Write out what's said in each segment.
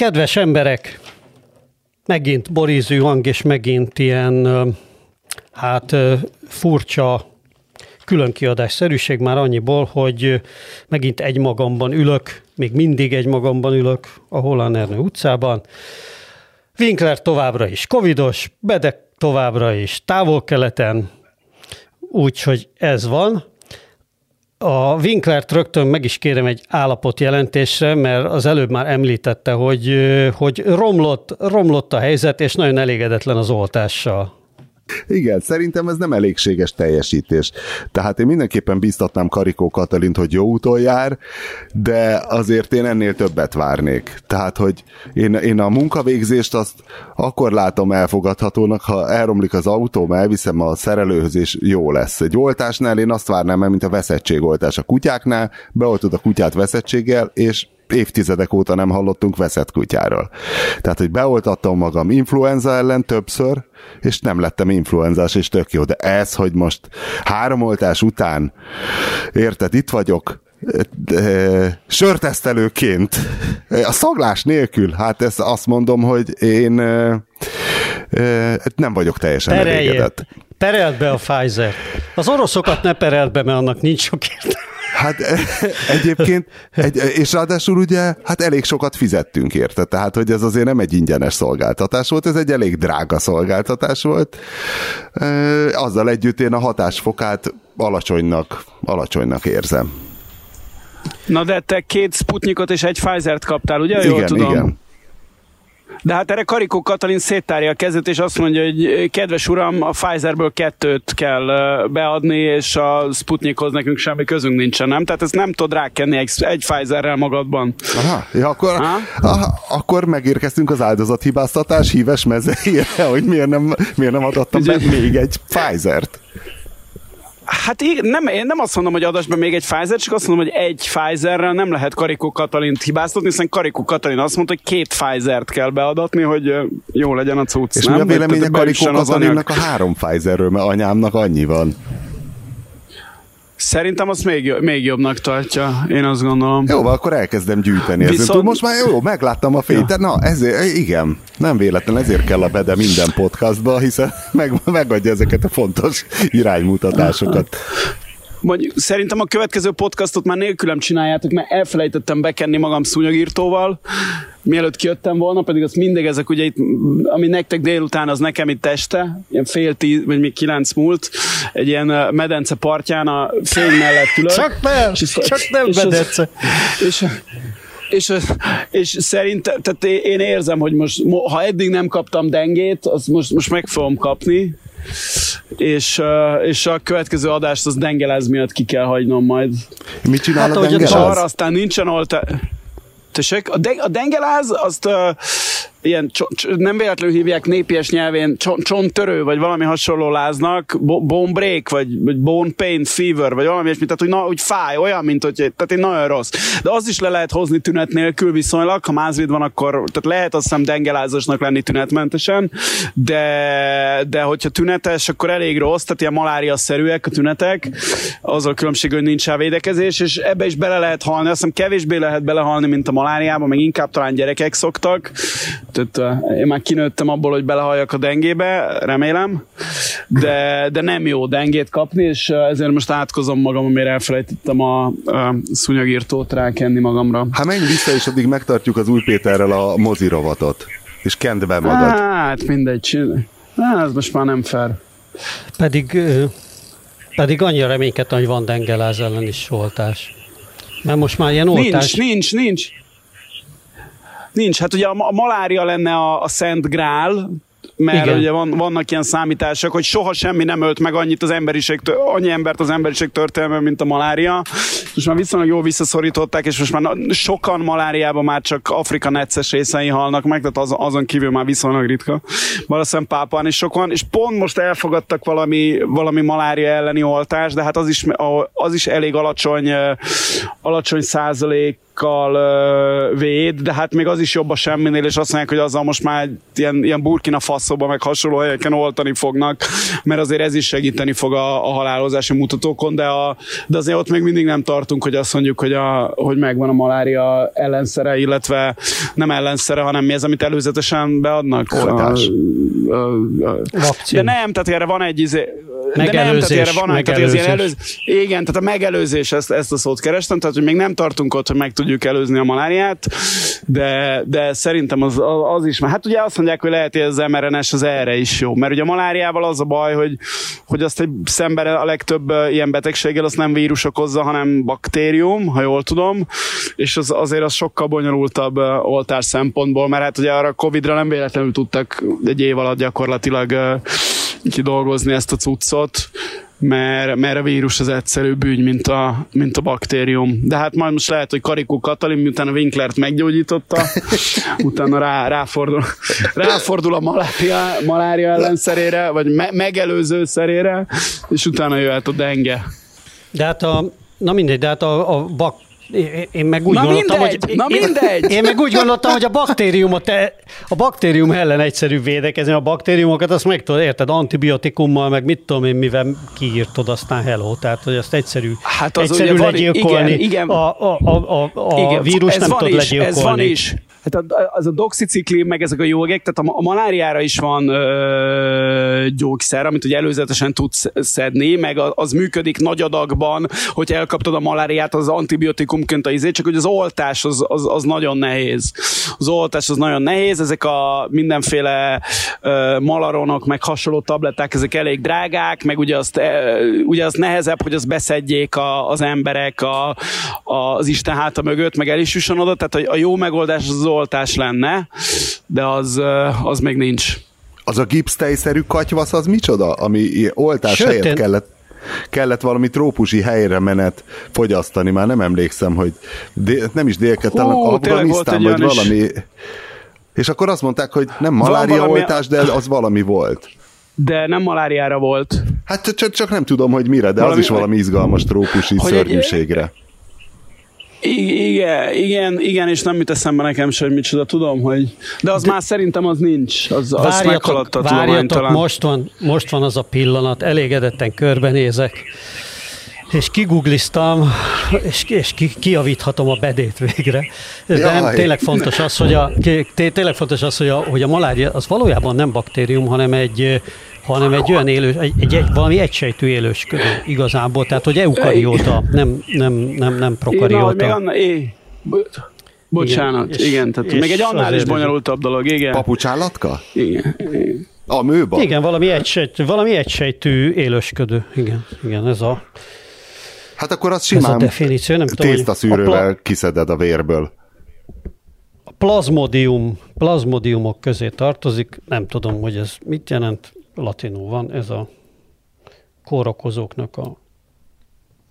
Kedves emberek, megint borízű hang, és megint ilyen, hát furcsa különkiadásszerűség már annyiból, hogy megint egy magamban ülök, még mindig egy magamban ülök a Holland Ernő utcában. Winkler továbbra is covidos, Bedek továbbra is távol-keleten, úgyhogy ez van. A Winklert rögtön meg is kérem egy állapotjelentésre, mert az előbb már említette, hogy, hogy romlott, romlott a helyzet, és nagyon elégedetlen az oltással. Igen, szerintem ez nem elégséges teljesítés. Tehát én mindenképpen biztatnám Karikó Katalint, hogy jó úton jár, de azért én ennél többet várnék. Tehát, hogy én, én a munkavégzést azt akkor látom elfogadhatónak, ha elromlik az autóm, elviszem a szerelőhöz, és jó lesz. Egy oltásnál én azt várnám mint a veszettségoltás a kutyáknál, beoltod a kutyát veszettséggel, és évtizedek óta nem hallottunk veszett kutyáról. Tehát, hogy beoltattam magam influenza ellen többször, és nem lettem influenzás, és tök jó. De ez, hogy most három oltás után, érted, itt vagyok, de, sörtesztelőként, a szaglás nélkül, hát ezt azt mondom, hogy én nem vagyok teljesen Pereljé. elégedett. Perelt be a Pfizer. Az oroszokat ne perelt be, mert annak nincs sok értelme. Hát egyébként, egy, és ráadásul ugye, hát elég sokat fizettünk érte, tehát hogy ez azért nem egy ingyenes szolgáltatás volt, ez egy elég drága szolgáltatás volt. Azzal együtt én a hatásfokát alacsonynak, alacsonynak érzem. Na de te két Sputnikot és egy Pfizer-t kaptál, ugye? Jól igen, tudom. igen. De hát erre Karikó Katalin széttárja a kezét, és azt mondja, hogy kedves uram, a Pfizerből kettőt kell beadni, és a Sputnikhoz nekünk semmi közünk nincsen, nem? Tehát ezt nem tudod rákenni egy, egy Pfizerrel magadban. Aha, ja, akkor, aha, akkor megérkeztünk az áldozathibáztatás híves mezeire, hogy miért nem, miért nem adattam be még egy Pfizer-t. Hát igen, nem, én nem azt mondom, hogy adásban még egy Pfizer, csak azt mondom, hogy egy Pfizerrel nem lehet Karikó Katalint hibáztatni, hiszen Karikó Katalin azt mondta, hogy két Pfizer-t kell beadatni, hogy jó legyen a cucc. És nem? mi a véleménye Karikó Katalinnak a három Pfizerről, mert anyámnak annyi van. Szerintem azt még, még jobbnak tartja, én azt gondolom. Jó, akkor elkezdem gyűjteni. Viszont... Most már jó, megláttam a fényt. Ja. Na, ezért, igen, nem véletlen, ezért kell a Bede minden podcastba, hiszen meg, megadja ezeket a fontos iránymutatásokat. Mondjuk, szerintem a következő podcastot már nélkülem csináljátok, mert elfelejtettem bekenni magam szúnyogírtóval, mielőtt kijöttem volna, pedig az mindig ezek ugye itt, ami nektek délután, az nekem itt este, ilyen fél tíz, vagy még kilenc múlt, egy ilyen medence partján a fény mellett ülök. Csak nem, és, csak nem és medence. Az, és, és, és szerint, tehát én érzem, hogy most, ha eddig nem kaptam dengét, az most, most meg fogom kapni, és, és a következő adást az dengelez miatt ki kell hagynom majd. Mit csinál hát, a dengelez? Arra aztán nincsen oltás. Tessék, a, de, a dengeláz azt uh, ilyen, nem véletlenül hívják népies nyelvén csonttörő, vagy valami hasonló láznak, bone break, vagy, vagy bone pain fever, vagy valami ilyesmi, tehát hogy, na, úgy fáj, olyan, mint hogy, tehát egy nagyon rossz. De az is le lehet hozni tünet nélkül viszonylag, ha mázvid van, akkor, tehát lehet azt hiszem dengelázásnak lenni tünetmentesen, de, de hogyha tünetes, akkor elég rossz, tehát ilyen malária-szerűek a tünetek, az a különbség, hogy nincs védekezés, és ebbe is bele lehet halni, azt hiszem kevésbé lehet belehalni, mint a maláriában, meg inkább talán gyerekek szoktak, tehát én már kinőttem abból, hogy belehalljak a dengébe, remélem, de, de nem jó dengét kapni, és ezért most átkozom magam, amire elfelejtettem a, a szúnyagírtót rákenni magamra. Hát menj vissza, és addig megtartjuk az új Péterrel a mozirovatot, és kend be magad. Hát mindegy, hát, ez most már nem fair. Pedig, pedig annyira reménykedtem, hogy van dengeláz ellen is oltás. Mert most már ilyen oltás... Nincs, nincs, nincs. Nincs, hát ugye a, a malária lenne a, a Szent Grál, mert Igen. ugye van, vannak ilyen számítások, hogy soha semmi nem ölt meg annyit az emberiség, annyi embert az emberiség történelme, mint a malária. Most már viszonylag jól visszaszorították, és most már sokan maláriában már csak Afrika necces részei halnak meg, tehát az, azon kívül már viszonylag ritka. Valószínűleg pápán is sokan, és pont most elfogadtak valami, valami malária elleni oltást, de hát az is, az is elég alacsony, alacsony százalék ö, véd, de hát még az is jobb a semminél, és azt mondják, hogy azzal most már ilyen, ilyen burkina faszóba, meg hasonló helyeken oltani fognak, mert azért ez is segíteni fog a, a halálozási mutatókon, de, a, de azért ott még mindig nem tartunk, hogy azt mondjuk, hogy, a, hogy megvan a malária ellenszere, illetve nem ellenszere, hanem mi ez, amit előzetesen beadnak? Oltás. A, a, a, de nem, tehát erre van egy izé, Megelőzés, de nem, tehát erre van, tehát ez ilyen előz, igen, tehát a megelőzés, ezt, ezt a szót kerestem, tehát hogy még nem tartunk ott, hogy meg tudjuk előzni a maláriát, de, de szerintem az, az is, mert hát ugye azt mondják, hogy lehet, hogy az mRNS az erre is jó, mert ugye a maláriával az a baj, hogy, hogy azt egy szemben a legtöbb ilyen betegséggel azt nem vírus okozza, hanem baktérium, ha jól tudom, és az, azért az sokkal bonyolultabb oltás szempontból, mert hát ugye arra Covid-ra nem véletlenül tudtak egy év alatt gyakorlatilag kidolgozni ezt a cuccot, mert, mert a vírus az egyszerűbb ügy, mint a, mint a baktérium. De hát majd most lehet, hogy Karikó Katalin, miután a Winklert meggyógyította, utána rá, ráfordul, ráfordul a malária, malária ellenszerére, vagy me, megelőző szerére, és utána jöhet a denge. De hát a, na mindegy, de hát a, a bak, én- én meg úgy Na gondoltam, mindegy, hogy... na én- mindegy. Én meg úgy gondoltam, hogy a baktériumot, e- a baktérium ellen egyszerű védekezni, a baktériumokat azt meg tudod, érted, antibiotikummal, meg mit tudom én, mivel kiírtod, aztán hello, tehát hogy azt egyszerű, Hát az egyszerű van- legyilkolni. igen, igen. A, a, a, a, a Igen, vírus nem tud legyilkolni. Ez van is. Hát a- az a doxicikli, meg ezek a jogek, tehát a, a maláriára is van ö, gyógyszer, amit ugye előzetesen tudsz szedni, meg a- az működik nagy adagban, hogy elkaptad a maláriát az antibiotikumként a izé, csak hogy az oltás az, az, az nagyon nehéz. Az oltás az nagyon nehéz, ezek a mindenféle ö, malaronok, meg hasonló tabletták, ezek elég drágák, meg ugye azt, ö, ugye az nehezebb, hogy azt beszedjék a, az emberek a, a, az Isten háta mögött, meg el is jusson oda, tehát a, a jó megoldás az, az oltás lenne, de az, az még nincs. Az a gipsztejszerű katyvasz az micsoda? Ami oltás Sőt, helyett én- kellett, kellett valami trópusi helyre menet fogyasztani, már nem emlékszem, hogy dél, nem is délket, talán Afganisztán, egy vagy is. valami. És akkor azt mondták, hogy nem malária valami- oltás, de az valami volt. De nem maláriára volt. Hát csak, csak nem tudom, hogy mire, de Valami- az is valami izgalmas trópusi Hogy egy- szörnyűségre. I- igen, igen, igen, és nem jut eszembe nekem sem, hogy micsoda, tudom, hogy... De az de... már szerintem az nincs. Az, az Várjatok, meghaladta a várjatok talán. most, van, most van az a pillanat, elégedetten körbenézek, és kigugliztam, és, és ki, kiavíthatom a bedét végre. De nem, Jaj. tényleg fontos az, hogy a, té- tényleg fontos az, hogy a, hogy a malária az valójában nem baktérium, hanem egy hanem egy olyan élő, egy, egy, egy valami egysejtű élősködő igazából, tehát hogy eukarióta, nem, nem, nem, nem Én, prokarióta. annál, é, bo- bocsánat, Igen, igen, és- igen tehát és még egy annál is bonyolultabb dolog, igen. Papucsállatka? igen. igen. A műba? Igen, valami egysejtű, valami egysejtű élősködő. Igen, igen, ez a, Hát akkor az ez a simán definíció. Nem tudom, tésztaszűrővel a pla- kiszeded a vérből. A plazmodium, plazmodiumok közé tartozik, nem tudom, hogy ez mit jelent, latinul van, ez a kórokozóknak a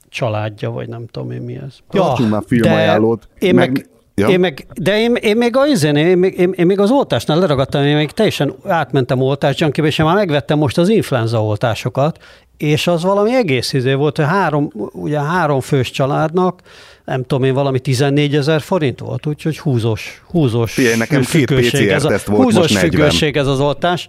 családja, vagy nem tudom én mi ez. Tartsunk már filmajánlót, de én meg- meg, Ja. én meg, de én, én még az én, én, még- én, én, még az oltásnál leragadtam, én még teljesen átmentem oltásgyankibe, és én már megvettem most az influenza oltásokat, és az valami egész izé volt, hogy három, ugye három fős családnak, nem tudom én, valami 14 ezer forint volt, úgyhogy húzós, húzós Figyelj, nekem függőség ez a, volt, húzós most 40. függőség ez az oltás.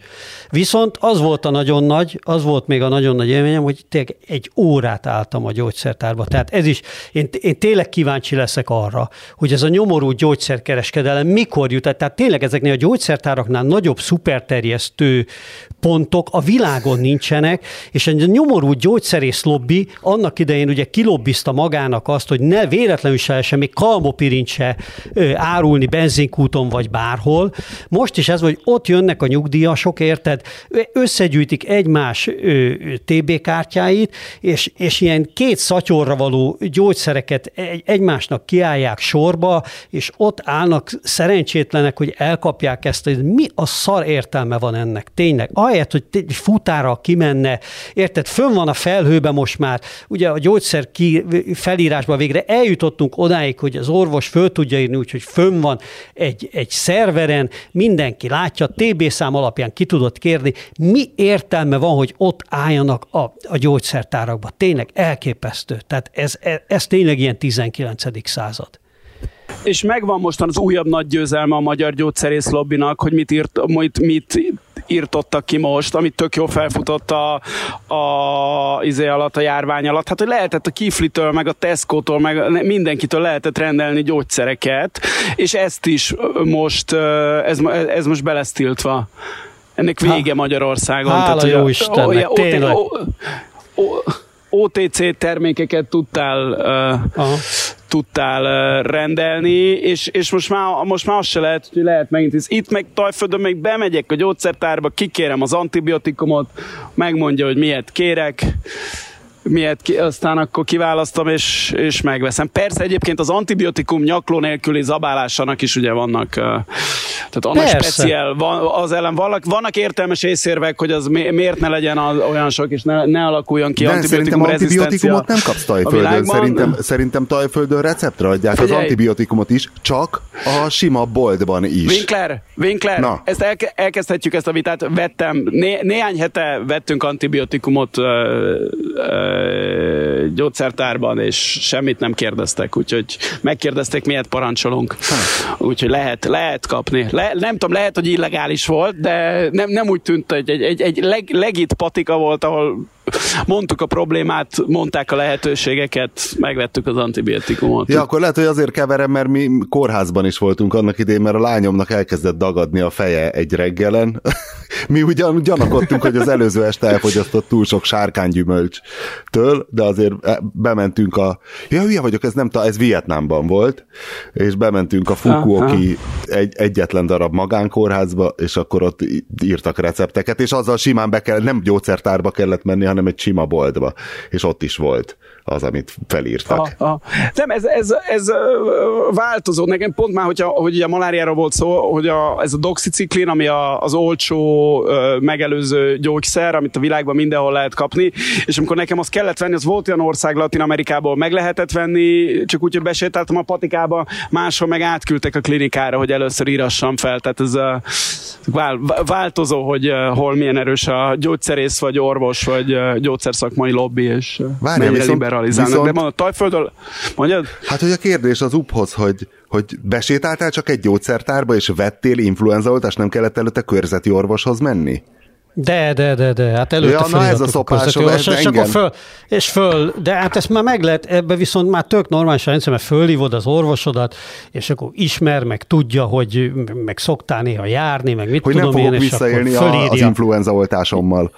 Viszont az volt a nagyon nagy, az volt még a nagyon nagy élményem, hogy tényleg egy órát álltam a gyógyszertárba. Tehát ez is, én, én tényleg kíváncsi leszek arra, hogy ez a nyomorú gyógyszerkereskedelem mikor jut, tehát tényleg ezeknél a gyógyszertáraknál nagyobb szuperterjesztő pontok a világon nincsenek, és egy nyomorú gyógyszerész lobby annak idején ugye kilobbizta magának azt, hogy ne véletlenül se lehessen még kalmopirin se árulni benzinkúton vagy bárhol. Most is ez, hogy ott jönnek a nyugdíjasok, érted, összegyűjtik egymás TB kártyáit, és, és ilyen két szatyorra való gyógyszereket egy, egymásnak kiállják sorba, és ott állnak szerencsétlenek, hogy elkapják ezt, hogy mi a szar értelme van ennek, tényleg. Ahelyett, hogy futára kimenne, érted, fönn van a felhőbe most már, ugye a gyógyszer ki, felírásban végre eljutottunk odáig, hogy az orvos föl tudja írni, úgyhogy fönn van egy, egy szerveren, mindenki látja, TB szám alapján ki tudott kérni, mi értelme van, hogy ott álljanak a, a gyógyszertárakba. Tényleg elképesztő. Tehát ez, ez, ez tényleg ilyen 19. század. És megvan mostan az újabb nagy győzelme a magyar gyógyszerész lobbinak, hogy mit, írt, mit, mit írtottak ki most, amit tök jó felfutott a, a izé alatt, a járvány alatt. Hát, hogy lehetett a Kiflitől, meg a Tesco-tól, meg mindenkitől lehetett rendelni gyógyszereket, és ezt is most, ez, ez most belesztiltva. Ennek vége Magyarországon. Hála Tehát, jó Istennek, o, tényleg. O, o, OTC termékeket tudtál, uh, tudtál uh, rendelni, és, és most, már, most már az se lehet, hogy lehet megint. Itt meg Tajföldön még bemegyek a gyógyszertárba, kikérem az antibiotikumot, megmondja, hogy miért kérek, miért ki, aztán akkor kiválasztom és, és megveszem. Persze egyébként az antibiotikum nyakló nélküli zabálásának is ugye vannak uh, tehát annak Persze. speciál, van, az ellen vannak, vannak értelmes észérvek, hogy az mi, miért ne legyen az, olyan sok, és ne, ne alakuljon ki De antibiotikum antibiotikumot nem kapsz tajföldön. Szerintem, szerintem tajföldön receptre adják Figyelj. az antibiotikumot is, csak a sima boltban is. Winkler, Winkler, Na. ezt elke, elkezdhetjük ezt a vitát. Vettem, né, néhány hete vettünk antibiotikumot ö, ö, gyógyszertárban, és semmit nem kérdeztek, úgyhogy megkérdezték, miért parancsolunk. Úgyhogy lehet, lehet kapni. Le, nem tudom, lehet, hogy illegális volt, de nem, nem úgy tűnt, hogy egy, egy, egy leg, legit patika volt, ahol mondtuk a problémát, mondták a lehetőségeket, megvettük az antibiotikumot. Ja, akkor lehet, hogy azért keverem, mert mi kórházban is voltunk annak idején, mert a lányomnak elkezdett dagadni a feje egy reggelen. mi ugyan gyanakodtunk, hogy az előző este elfogyasztott túl sok sárkánygyümölcstől, de azért e, bementünk a... Ja, hülye vagyok, ez nem, ez Vietnámban volt, és bementünk a Fukuoki egy, egyetlen darab magánkórházba, és akkor ott írtak recepteket, és azzal simán be kell, nem gyógyszertárba kellett menni, hanem egy sima boltba, és ott is volt az, amit felírtak. Ha, ha. Nem, ez, ez, ez változó. Nekem pont már, hogyha, hogy a maláriára volt szó, hogy a, ez a doxiciklin, ami a, az olcsó megelőző gyógyszer, amit a világban mindenhol lehet kapni, és amikor nekem az kellett venni, az volt olyan ország Latin Amerikából, meg lehetett venni, csak úgy, hogy besétáltam a patikába, máshol meg átküldtek a klinikára, hogy először írassam fel. Tehát ez a, változó, hogy hol milyen erős a gyógyszerész, vagy orvos, vagy gyógyszerszakmai lobby, és Várja, viszont, liberalizálnak. Viszont... De a Tajföldön, mondjad? Hát, hogy a kérdés az uphoz, hogy, hogy besétáltál csak egy gyógyszertárba, és vettél influenzaoltást, nem kellett előtte körzeti orvoshoz menni? De, de, de, de, hát előtte ja, na ez a szopásom, ez és, akkor föl, és föl, de hát ezt már meg lehet, ebbe viszont már tök normális a rendszer, mert fölhívod az orvosodat, és akkor ismer, meg tudja, hogy meg szoktál néha járni, meg mit hogy tudom nem én, és visszaélni akkor fölírja. az influenza oltásommal.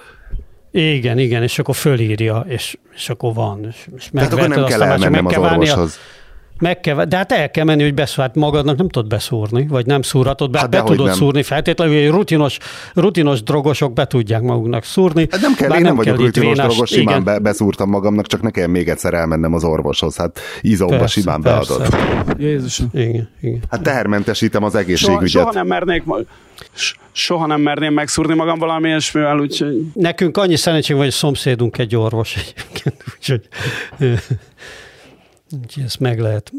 Igen, igen, és akkor fölírja, és, és akkor van. És, és Tehát akkor nem kell elmennem az orvoshoz. Meg kell, de hát el kell menni, hogy beszúr, hát magadnak nem tudod beszúrni, vagy nem szúrhatod be, hát be tudod nem. szúrni feltétlenül, hogy rutinos, rutinos drogosok be tudják maguknak szúrni. Hát nem kell, én nem, nem vagyok rutinos vénás, drogos, simán be, beszúrtam magamnak, csak nekem még egyszer elmennem az orvoshoz, hát izomba persze, simán persze. beadod. Jézus. Igen, igen. Hát tehermentesítem az egészségügyet. Soha, soha nem mernék, soha nem merném megszúrni magam valami ilyesmivel, úgyhogy... Nekünk annyi szerencség hogy a szomszédunk egy orvos egyébként, úgyhogy, úgyhogy ezt meg lehet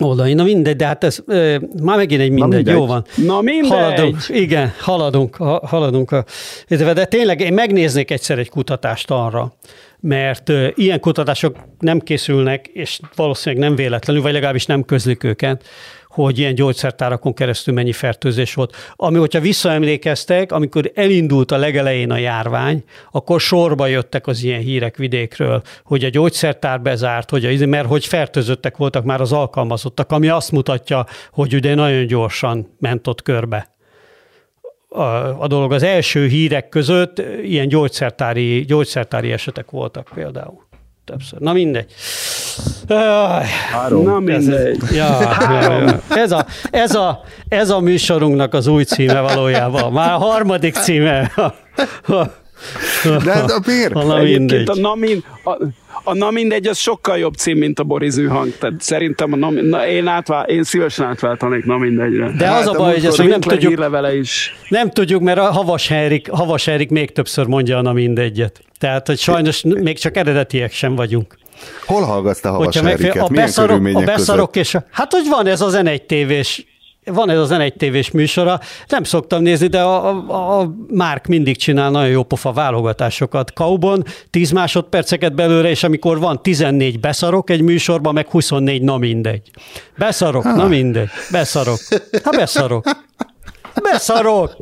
oldani. Na mindegy, de hát ez e, már megint egy mindegy, Na mindegy. jó van. Na mindegy. Haladunk, igen, haladunk, ha, haladunk. A, de tényleg én megnéznék egyszer egy kutatást arra, mert e, ilyen kutatások nem készülnek, és valószínűleg nem véletlenül, vagy legalábbis nem közlik őket, hogy ilyen gyógyszertárakon keresztül mennyi fertőzés volt. Ami, hogyha visszaemlékeztek, amikor elindult a legelején a járvány, akkor sorba jöttek az ilyen hírek vidékről, hogy a gyógyszertár bezárt, hogy a, mert hogy fertőzöttek voltak már az alkalmazottak, ami azt mutatja, hogy ugye nagyon gyorsan ment ott körbe a, a dolog. Az első hírek között ilyen gyógyszertári, gyógyszertári esetek voltak például többször. Na mindegy. Három. Na mindegy. Ez, ja, ja, ja. Ez, a, ez, a, ez a műsorunknak az új címe valójában. Már a harmadik címe. De hát a miért? Na mindegy. A, na, min, a, a Na mindegy, az sokkal jobb cím, mint a Boris hang. Tehát szerintem a na, na, én, átvál, én szívesen átváltanék Na mindegyre. De hát, az a baj, hogy ezt nem tudjuk, is. nem tudjuk, mert a Havas Henrik, Havas Henrik még többször mondja a Na mindegyet. Tehát, hogy sajnos még csak eredetiek sem vagyunk. Hol hallgatsz te Havas Henriket? A beszarok, a beszarok és a, hát, hogy van ez az N1 tévés van ez az N1 tévés műsora, nem szoktam nézni, de a, a, a Márk mindig csinál nagyon jó pofa válogatásokat. Kaubon 10 másodperceket belőle, és amikor van 14 beszarok egy műsorban, meg 24, na mindegy. Beszarok, ha. na mindegy. Beszarok. Ha beszarok. Beszarok.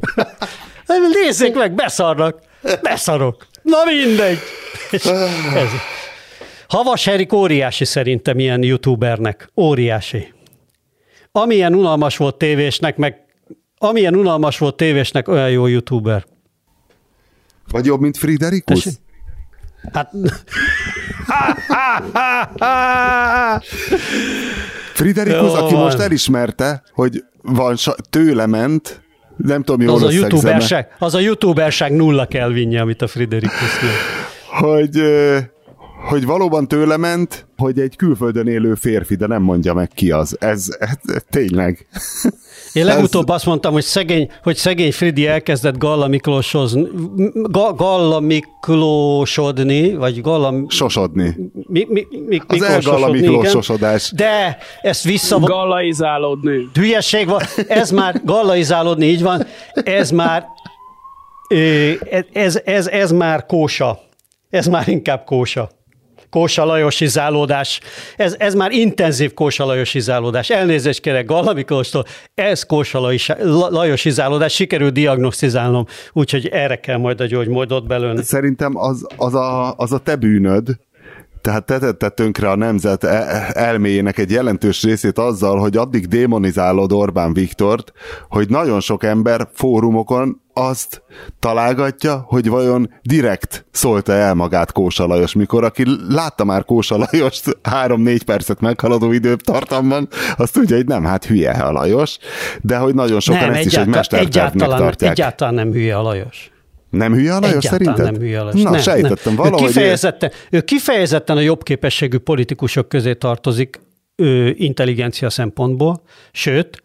Nézzék meg, beszarnak. Beszarok. Na mindegy. ez. Havas Erik óriási szerintem ilyen youtubernek. Óriási. Amilyen unalmas volt tévésnek, meg amilyen unalmas volt tévésnek, olyan jó youtuber. Vagy jobb, mint Friderikus? Tessék? Hát... Friderikus, aki most elismerte, hogy van tőle ment, nem tudom, jól az a, youtuberság, az a youtuberság nulla kell vinni, amit a Friderikus Hogy hogy valóban tőle ment, hogy egy külföldön élő férfi, de nem mondja meg ki az. Ez, ez, ez tényleg. Én legutóbb Ez... azt mondtam, hogy szegény, hogy szegény Fridi elkezdett Galla Miklósozni, ga, Galla Miklósodni, vagy Galla... Sosodni. Mi, mi, mi, az el Galla Miklósosodás. De ezt vissza... Gallaizálódni. Hülyeség van. Ez már gallaizálódni, így van. Ez már ez, ez, ez már kósa. Ez már inkább kósa. Kósa Lajos izálódás. Ez, ez már intenzív Kósa Lajos izálódás. Elnézést kérek Galla Miklóstól, ez Kósa Lajos izálódás. Sikerült diagnosztizálnom, úgyhogy erre kell majd a gyógymódot belőni. Szerintem az, az, a, az a te bűnöd, tehát te tetted tönkre a nemzet e- elméjének egy jelentős részét azzal, hogy addig démonizálod Orbán Viktort, hogy nagyon sok ember fórumokon azt találgatja, hogy vajon direkt szólta el magát Kósa Lajos, mikor aki látta már Kósa Lajost három-négy percet meghaladó időtartamban, azt tudja, hogy nem, hát hülye a Lajos, de hogy nagyon sokan nem, ezt is egy mestertervnek tartják. Egyáltalán nem hülye a Lajos. Nem hülye a Lajos Egyáltalán szerinted? nem hülye a Lajos. Na, nem, sejtettem nem. valahogy. Ő kifejezetten, ő kifejezetten a jobb képességű politikusok közé tartozik ő, intelligencia szempontból, sőt,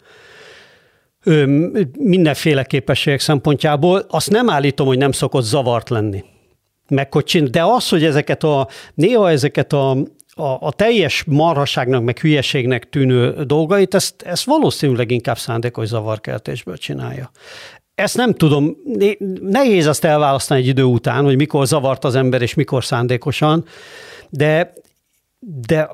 ő, mindenféle képességek szempontjából. Azt nem állítom, hogy nem szokott zavart lenni. Meg hogy csin, de az, hogy ezeket a, néha ezeket a, a, a teljes marhaságnak, meg hülyeségnek tűnő dolgait, ezt, ezt valószínűleg inkább szándékos zavarkeltésből csinálja. Ezt nem tudom, nehéz azt elválasztani egy idő után, hogy mikor zavart az ember, és mikor szándékosan, de de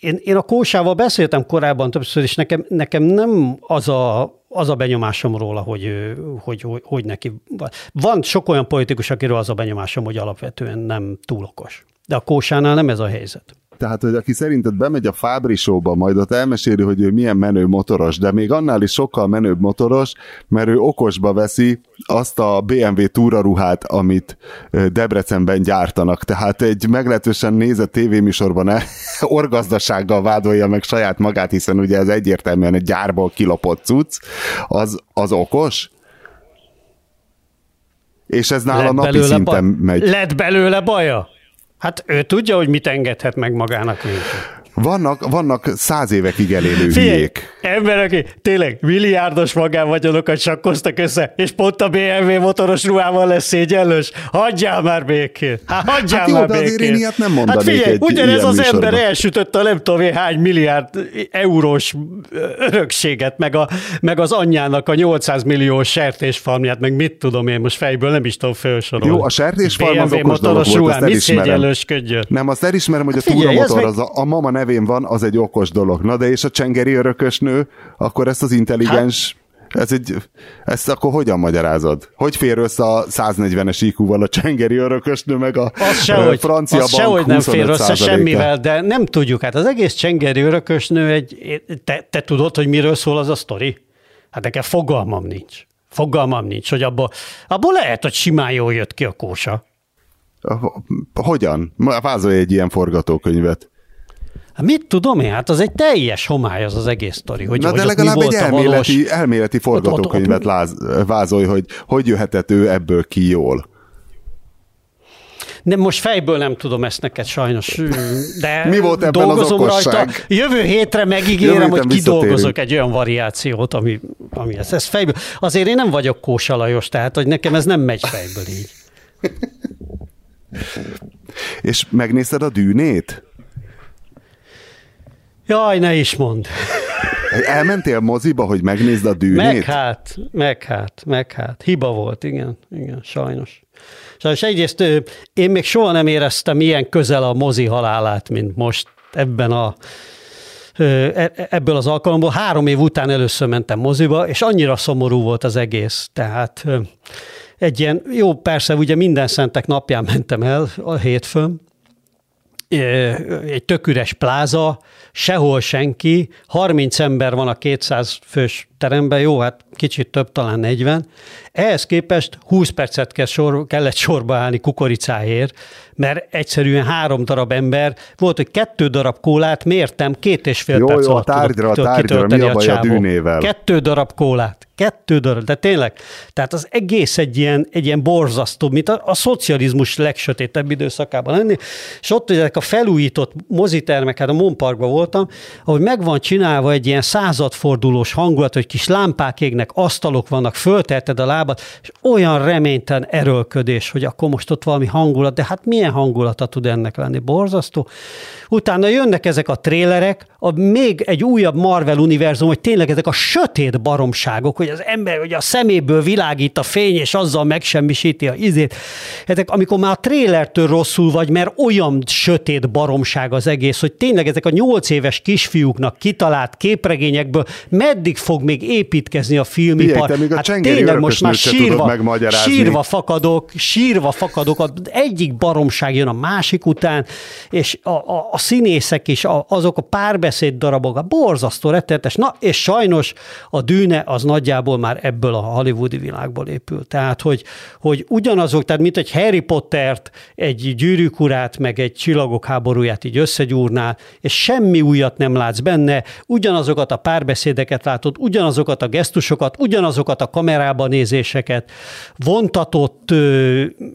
én, én a Kósával beszéltem korábban többször, és nekem, nekem nem az a, az a benyomásom róla, hogy, hogy, hogy, hogy neki... Van sok olyan politikus, akiről az a benyomásom, hogy alapvetően nem túl okos. De a Kósánál nem ez a helyzet. Tehát, hogy aki szerinted bemegy a Fábri show majd ott elmeséli, hogy ő milyen menő motoros, de még annál is sokkal menőbb motoros, mert ő okosba veszi azt a BMW túraruhát, amit Debrecenben gyártanak. Tehát egy meglehetősen nézett tévéműsorban e, orgazdasággal vádolja meg saját magát, hiszen ugye ez egyértelműen egy gyárból kilopott cucc, az, az okos? És ez nála napi szinten ba- megy. Lett belőle baja? Hát ő tudja, hogy mit engedhet meg magának minket. Vannak, vannak száz évekig elélő Figyelj, hülyék. Emberek, tényleg milliárdos magánvagyonokat sakkoztak össze, és pont a BMW motoros ruhával lesz szégyenlős. Hagyjál már békén! Hát hagyjál hát jó, már de békén! azért én ilyet nem mondanék Hát figyelj, egy ugyanez az műsorban. ember elsütött a nem tudom hány milliárd eurós örökséget, meg, a, meg az anyjának a 800 millió sertésfarmját, meg mit tudom én most fejből nem is tudom felsorolni. Jó, a sertésfarm az okos dolog volt, azt elismerem. Nem, azt elismerem, hogy a hát túramotor az a, a mama nevén van, az egy okos dolog. Na de és a csengeri örökösnő, akkor ezt az intelligens... Hát, ez egy, ezt akkor hogyan magyarázod? Hogy fér össze a 140-es IQ-val a csengeri örökösnő, meg a az sehogy, francia az bank sehogy nem fér össze semmivel, de nem tudjuk. Hát az egész csengeri örökösnő egy... Te, te tudod, hogy miről szól az a sztori? Hát nekem fogalmam nincs. Fogalmam nincs, hogy abból, abból lehet, hogy simán jól jött ki a kósa. Hogyan? Vázolj egy ilyen forgatókönyvet. Hát mit tudom én, hát az egy teljes homály az az egész sztori. Hogy, Na hogy de legalább egy elméleti, valós... elméleti forgatókönyvet ott, ott, ott... vázolj, hogy hogy jöhetett ő ebből ki jól. Nem, most fejből nem tudom ezt neked sajnos, de Mi volt ebben dolgozom az okosság? rajta. Jövő hétre megígérem, Jövő hogy kidolgozok egy olyan variációt, ami, ami ez, ez fejből. Azért én nem vagyok Kósa Lajos, tehát hogy nekem ez nem megy fejből így. És megnézted a dűnét? Jaj, ne is mond. Elmentél moziba, hogy megnézd a dűnét? Meg hát, meg hát, meg hát. Hiba volt, igen, igen, sajnos. Sajnos egyrészt én még soha nem éreztem ilyen közel a mozi halálát, mint most ebben a e, ebből az alkalomból. Három év után először mentem moziba, és annyira szomorú volt az egész. Tehát egy ilyen, jó, persze, ugye minden szentek napján mentem el a hétfőn, egy tök üres pláza, sehol senki, 30 ember van a 200 fős teremben, jó, hát kicsit több, talán 40. Ehhez képest 20 percet kell sor, kellett sorba állni kukoricáért, mert egyszerűen három darab ember, volt, hogy kettő darab kólát mértem, két és fél jó, perc jó, a tárgyra, a tárgyra, mi a baj a, a dűnével? Kettő darab kólát, kettő darab, de tényleg, tehát az egész egy ilyen, egy ilyen borzasztó, mint a, a szocializmus legsötétebb időszakában lenni, és ott ezek a felújított mozitermek, hát a Monparkban voltam, ahogy meg van csinálva egy ilyen századfordulós hangulat, hogy kis lámpák égnek, asztalok vannak, föltelted a lábat, és olyan reménytelen erőlködés, hogy akkor most ott valami hangulat, de hát milyen hangulata tud ennek lenni? Borzasztó. Utána jönnek ezek a trélerek, a még egy újabb Marvel univerzum, hogy tényleg ezek a sötét baromságok, hogy az ember hogy a szeméből világít a fény, és azzal megsemmisíti a izét. Ezek, amikor már a trélertől rosszul vagy, mert olyan sötét baromság az egész, hogy tényleg ezek a nyolc éves kisfiúknak kitalált képregényekből meddig fog még építkezni a filmipar? Figyelj, hát tényleg most már sírva, sírva fakadok, sírva fakadok, egyik baromság jön a másik után, és a, a, a színészek is, a, azok a párbeszéd darabok, a borzasztó rettenetes, na és sajnos a dűne az nagyjából már ebből a hollywoodi világból épül. Tehát, hogy, hogy ugyanazok, tehát mint egy Harry Pottert, egy gyűrűkurát, meg egy csillagok háborúját így összegyúrnál, és semmi újat nem látsz benne, ugyanazokat a párbeszédeket látod, ugyanazokat a gesztusokat, ugyanazokat a kamerába nézéseket, vontatott,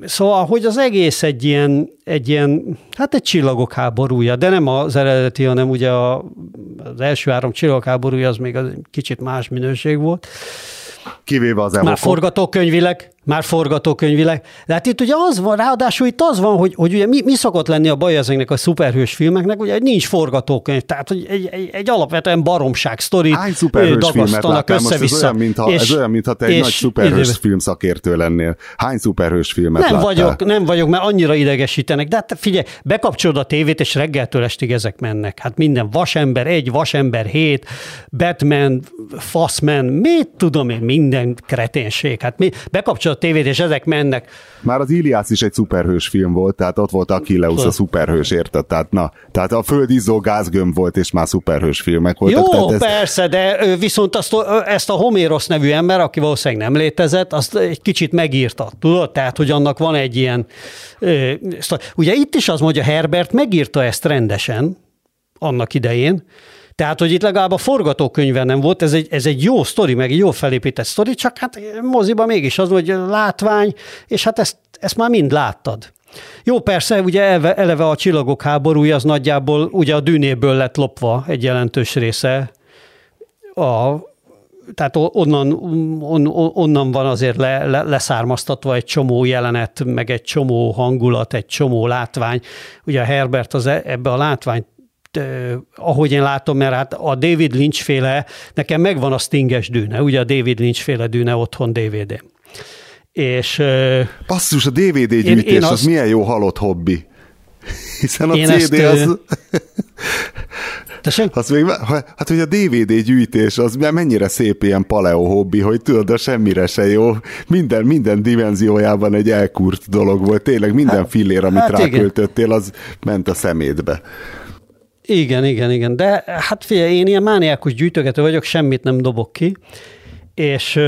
szóval, hogy az egész egy ilyen, egy ilyen, hát egy csillagok háborúja, de nem az eredeti, hanem ugye a, az első három csillagok háborúja az még az kicsit más minőség volt. Kivéve az Már forgatókönyvileg, már forgatókönyvileg. De hát itt ugye az van, ráadásul itt az van, hogy, hogy ugye mi, mi szokott lenni a baj ezeknek a szuperhős filmeknek, ugye nincs forgatókönyv, tehát hogy egy, egy, egy alapvetően baromság sztori Hány szuperhős filmet láttál most? Ez olyan, mintha, és, ez olyan, mintha te egy nagy szuperhős film szakértő lennél. Hány szuperhős filmet nem láttál? vagyok, nem vagyok, mert annyira idegesítenek. De hát figyelj, bekapcsolod a tévét, és reggeltől estig ezek mennek. Hát minden vasember egy, vasember hét, Batman, Fassman, mit tudom én, minden kreténség. Hát mi, bekapcsolod tévét, és ezek mennek. Már az Iliász is egy szuperhős film volt, tehát ott volt Achilleus a szuperhős, érted? Tehát, na, tehát a földizó gázgömb volt, és már szuperhős filmek voltak. Jó, tehát ez... persze, de viszont azt, ezt a Homérosz nevű ember, aki valószínűleg nem létezett, azt egy kicsit megírta, tudod? Tehát, hogy annak van egy ilyen... Ugye itt is az mondja, Herbert megírta ezt rendesen, annak idején, tehát, hogy itt legalább a forgatókönyve nem volt, ez egy, ez egy jó sztori, meg egy jó felépített sztori, csak hát moziba mégis az, hogy látvány, és hát ezt, ezt már mind láttad. Jó, persze, ugye eleve, eleve a csillagok háborúja az nagyjából ugye a dűnéből lett lopva egy jelentős része. A, tehát onnan, on, onnan van azért le, le, leszármaztatva egy csomó jelenet, meg egy csomó hangulat, egy csomó látvány. Ugye a Herbert az e, ebbe a látványt ahogy én látom, mert hát a David Lynch féle, nekem megvan a Stinges dűne, ugye a David Lynch féle dűne otthon DVD. És... Basszus, a DVD gyűjtés, én, én az, az milyen jó halott hobbi. Hiszen a CD ezt, az... Tessék? Az még, hát, hogy a DVD gyűjtés, az mennyire szép ilyen paleo hobbi, hogy tudod, de semmire se jó. Minden, minden dimenziójában egy elkurt dolog volt. Tényleg minden hát, fillér, amit hát ráköltöttél, az ment a szemétbe. Igen, igen, igen. De hát figyelj, én ilyen mániákus gyűjtögető vagyok, semmit nem dobok ki, és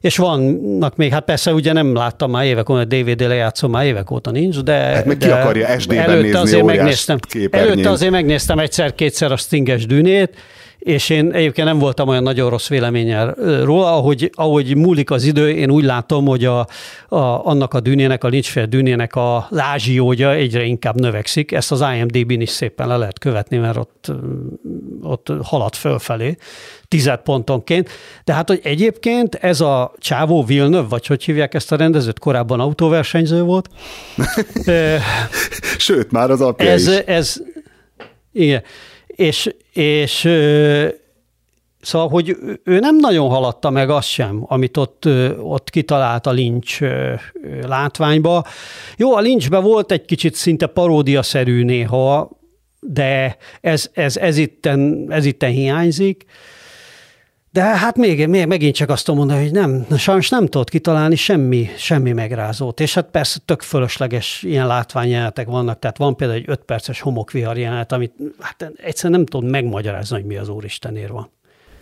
és vannak még, hát persze ugye nem láttam már évek óta, DVD lejátszom már évek óta nincs, de... Hát meg ki akarja SD-ben előtte nézni azért megnéztem, Előtte azért megnéztem egyszer-kétszer a Stinges dűnét, és én egyébként nem voltam olyan nagyon rossz véleményel róla, ahogy, ahogy múlik az idő, én úgy látom, hogy a, a, annak a dűnének, a lincsfél dűnének a ázsiógya egyre inkább növekszik. Ezt az IMDb-n is szépen le lehet követni, mert ott, ott halad fölfelé, tized pontonként. De hát, hogy egyébként ez a Csávó Vilnöv, vagy hogy hívják ezt a rendezőt, korábban autóversenyző volt. Sőt, már az apja ez, is. Ez, igen és, és Szóval, hogy ő nem nagyon haladta meg azt sem, amit ott, ott kitalált a Lynch látványba. Jó, a Lynchbe volt egy kicsit szinte paródiaszerű néha, de ez, ez, ez, itten, ez itten hiányzik. De hát még, még megint csak azt tudom mondani, hogy nem, sajnos nem tudott kitalálni semmi, semmi megrázót. És hát persze tök fölösleges ilyen látványjelenetek vannak, tehát van például egy öt perces homokvihar jelenet, amit hát egyszerűen nem tudom megmagyarázni, hogy mi az Úristenér van.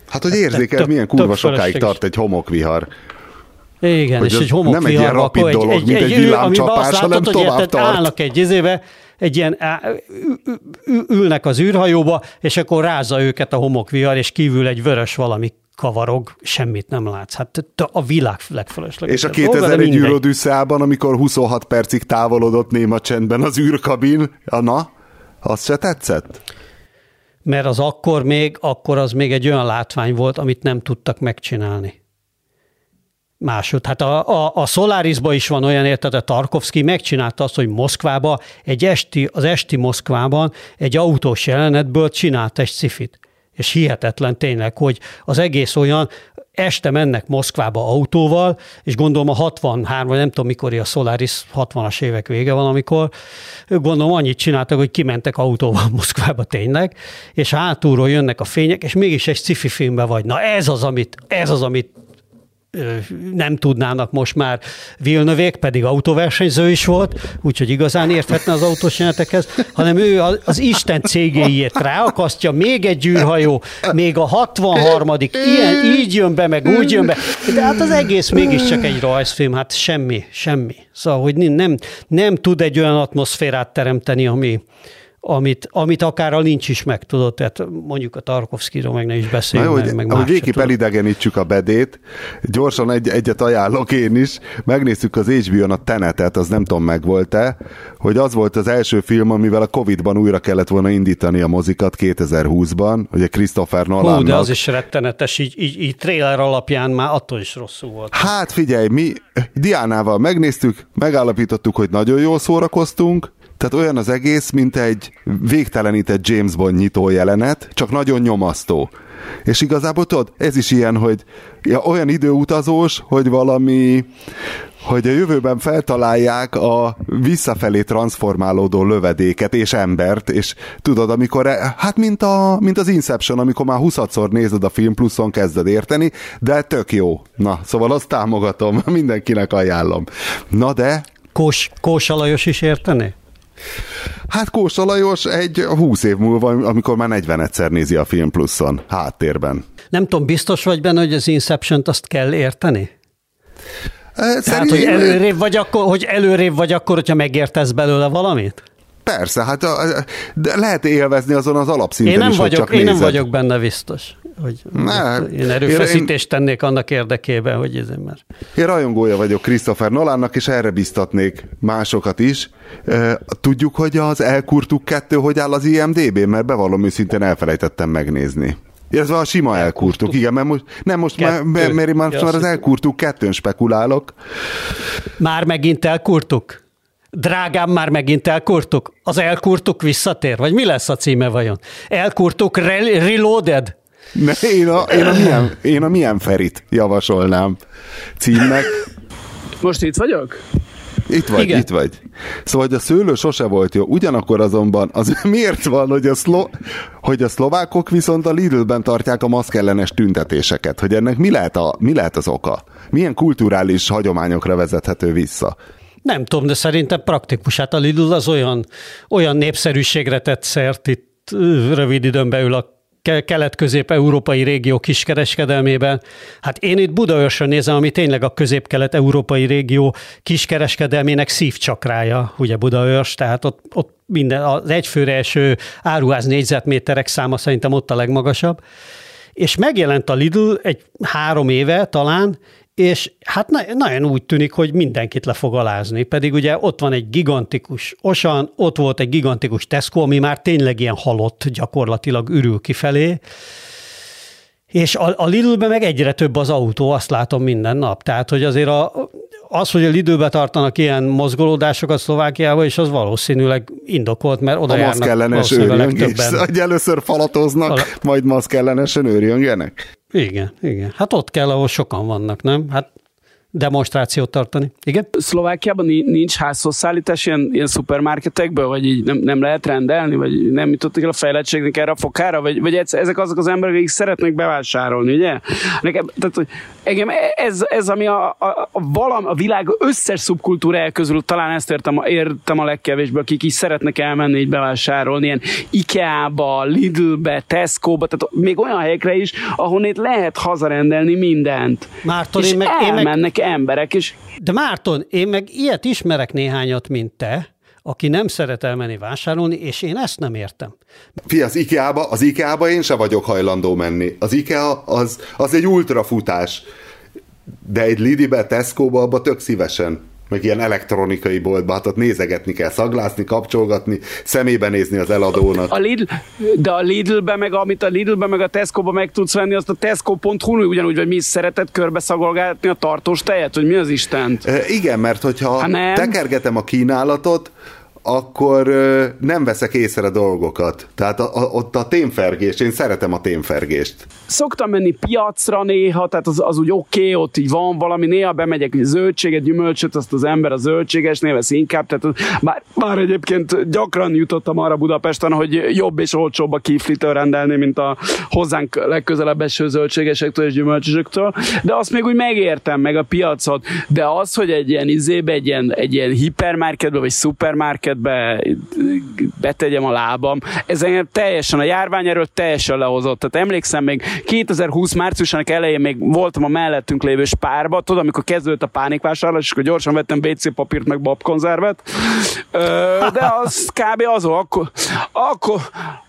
Hát, hogy érzékel, tök, milyen kurva sokáig tart egy homokvihar. Igen, hogy és egy homokvihar. Nem egy ilyen rapid dolog, egy, mint egy, egy villámcsapás, hanem tovább tart. Állnak egy izébe, egy ilyen, ülnek az űrhajóba, és akkor rázza őket a homokvihar, és kívül egy vörös valami kavarog, semmit nem látsz. Hát a világ legfölöslegesebb És a 2001 űrodüsszában, amikor 26 percig távolodott néma csendben az űrkabin, na, az se tetszett? Mert az akkor még, akkor az még egy olyan látvány volt, amit nem tudtak megcsinálni. Másod. Hát a, a, a Solarisban is van olyan, érted, a Tarkovsky megcsinálta azt, hogy Moszkvába, egy esti, az esti Moszkvában egy autós jelenetből csinált egy cifit. És hihetetlen tényleg, hogy az egész olyan, este mennek Moszkvába autóval, és gondolom a 63, vagy nem tudom mikor a Solaris 60-as évek vége van, amikor gondolom annyit csináltak, hogy kimentek autóval Moszkvába tényleg, és hátulról jönnek a fények, és mégis egy sci-fi filmben vagy. Na ez az, amit, ez az, amit nem tudnának most már Vilnövék, pedig autóversenyző is volt, úgyhogy igazán érthetne az autós jelentekhez, hanem ő az Isten cégéért ráakasztja, még egy űrhajó, még a 63 ilyen, így jön be, meg úgy jön be. De hát az egész mégiscsak egy rajzfilm, hát semmi, semmi. Szóval, hogy nem, nem tud egy olyan atmoszférát teremteni, ami, amit, amit akár a nincs is meg tudott, tehát mondjuk a Tarkovszkiról meg ne is beszéljünk, Na, meg, meg hogy végképp elidegenítsük a bedét, gyorsan egy, egyet ajánlok én is, megnéztük az HBO-n a Tenetet, az nem tudom meg volt-e, hogy az volt az első film, amivel a Covid-ban újra kellett volna indítani a mozikat 2020-ban, ugye Christopher Nolannak. Hú, de az is rettenetes, így, így, így trailer alapján már attól is rosszul volt. Hát figyelj, mi Diánával megnéztük, megállapítottuk, hogy nagyon jól szórakoztunk, tehát olyan az egész, mint egy végtelenített James Bond nyitó jelenet, csak nagyon nyomasztó. És igazából tudod, ez is ilyen, hogy ja, olyan időutazós, hogy valami, hogy a jövőben feltalálják a visszafelé transformálódó lövedéket és embert, és tudod, amikor, e, hát mint, a, mint az Inception, amikor már 20-szor nézed a film, pluszon kezded érteni, de tök jó. Na, szóval azt támogatom, mindenkinek ajánlom. Na de... Kós, Kós Alajos is érteni? Hát Kósa Lajos egy 20 év múlva, amikor már 40 egyszer nézi a Film Pluszon, háttérben. Nem tudom, biztos vagy benne, hogy az Inception-t azt kell érteni? Szerint... Tehát, hogy előrébb vagy akkor, hogy előrébb vagy akkor, hogyha megértesz belőle valamit? Persze, hát de lehet élvezni azon az alapszinten én nem is, vagyok, csak Én nézed. nem vagyok benne biztos. Hogy ne, én erőfeszítést én, tennék annak érdekében, hogy ez mert... Én rajongója vagyok Christopher Nolannak, és erre biztatnék másokat is. Tudjuk, hogy az Elkurtuk 2 hogy áll az IMDB, mert bevallom őszintén elfelejtettem megnézni. Ez a sima elkurtuk, elkurtuk igen, mert most, nem most Kettő. már, mert már ja, az elkurtuk kettőn spekulálok. Már megint elkurtuk? Drágám, már megint elkurtuk? Az elkurtuk visszatér? Vagy mi lesz a címe vajon? Elkurtuk re- reloaded? Ne, én, a, én, a milyen, én a milyen Ferit javasolnám címnek. Most itt vagyok? Itt vagy, Igen. itt vagy. Szóval, hogy a szőlő sose volt jó, ugyanakkor azonban az miért van, hogy a, szlo, hogy a szlovákok viszont a Lidl-ben tartják a maszkellenes tüntetéseket, hogy ennek mi lehet, a, mi lehet az oka? Milyen kulturális hagyományokra vezethető vissza? Nem tudom, de szerintem praktikus. Hát a Lidl az olyan, olyan népszerűségre tett szert itt rövid időn belül a kelet-közép-európai régió kiskereskedelmében. Hát én itt Budaörsön nézem, ami tényleg a közép-kelet-európai régió kiskereskedelmének szívcsakrája, ugye Budaörs, tehát ott, ott minden, az egyfőre eső áruház négyzetméterek száma szerintem ott a legmagasabb. És megjelent a Lidl egy három éve talán, és hát nagyon úgy tűnik, hogy mindenkit le fog alázni, pedig ugye ott van egy gigantikus Osan, ott volt egy gigantikus Tesco, ami már tényleg ilyen halott, gyakorlatilag ürül kifelé, és a, a Lidl-ben meg egyre több az autó, azt látom minden nap. Tehát, hogy azért a, az, hogy a időben tartanak ilyen mozgolódásokat Szlovákiába, és az valószínűleg indokolt, mert oda a járnak maszkellenes őrjöngés, hogy először falatoznak, Vala... majd maszkellenesen őrjöngenek. Igen, igen. Hát ott kell, ahol sokan vannak, nem? Hát demonstrációt tartani. Igen? Szlovákiában nincs házhozszállítás ilyen, ilyen szupermarketekből, vagy így nem, nem lehet rendelni, vagy nem jutottak el a fejlettségnek erre a fokára, vagy, vagy ezek azok az emberek, akik szeretnek bevásárolni, ugye? Nekem, tehát, hogy engem ez, ez ami a, a, a, valam, a világ összes szubkultúrája közül talán ezt értem, értem a legkevésbé, akik is szeretnek elmenni így bevásárolni, ilyen Ikea-ba, Lidl-be, Tesco-ba, tehát még olyan helyekre is, ahonnét lehet hazarendelni mindent. Márton, és én meg, elmennek én meg, emberek is. De Márton, én meg ilyet ismerek néhányat, mint te, aki nem szeret elmenni vásárolni, és én ezt nem értem. Fia, az IKEA-ba, az IKEA-ba én se vagyok hajlandó menni. Az IKEA az, az egy ultrafutás. De egy Lidibe, Tesco-ba, abba tök szívesen meg ilyen elektronikai boltba, hát ott nézegetni kell, szaglászni, kapcsolgatni, szemébe nézni az eladónak. A Lidl, de a Lidlbe, meg amit a Lidlbe, meg a Tesco-ba meg tudsz venni, azt a tesco.hu ugyanúgy, vagy mi is szeretett körbe szagolgálni a tartós tejet, hogy mi az Istent? E, igen, mert hogyha tekergetem a kínálatot, akkor nem veszek észre dolgokat. Tehát a, a, ott a témfergés, én szeretem a témfergést. Szoktam menni piacra néha, tehát az, az úgy oké, okay, ott így van valami, néha bemegyek hogy zöldséget, gyümölcsöt, azt az ember a zöldséges névesz inkább, tehát bár, bár egyébként gyakran jutottam arra Budapesten, hogy jobb és olcsóbb a kiflitől rendelni, mint a hozzánk legközelebb eső zöldségesektől és gyümölcsösektől, de azt még úgy megértem, meg a piacot, de az, hogy egy ilyen izébe, egy ilyen, egy ilyen hipermarketbe, vagy szupermarket helyzetbe betegyem a lábam. Ez engem teljesen, a járvány erről teljesen lehozott. Tehát emlékszem még 2020 márciusának elején még voltam a mellettünk lévő spárba, tudod, amikor kezdődött a pánikvásárlás, és akkor gyorsan vettem BC papírt, meg babkonzervet. De az kb. az, akkor, akkor,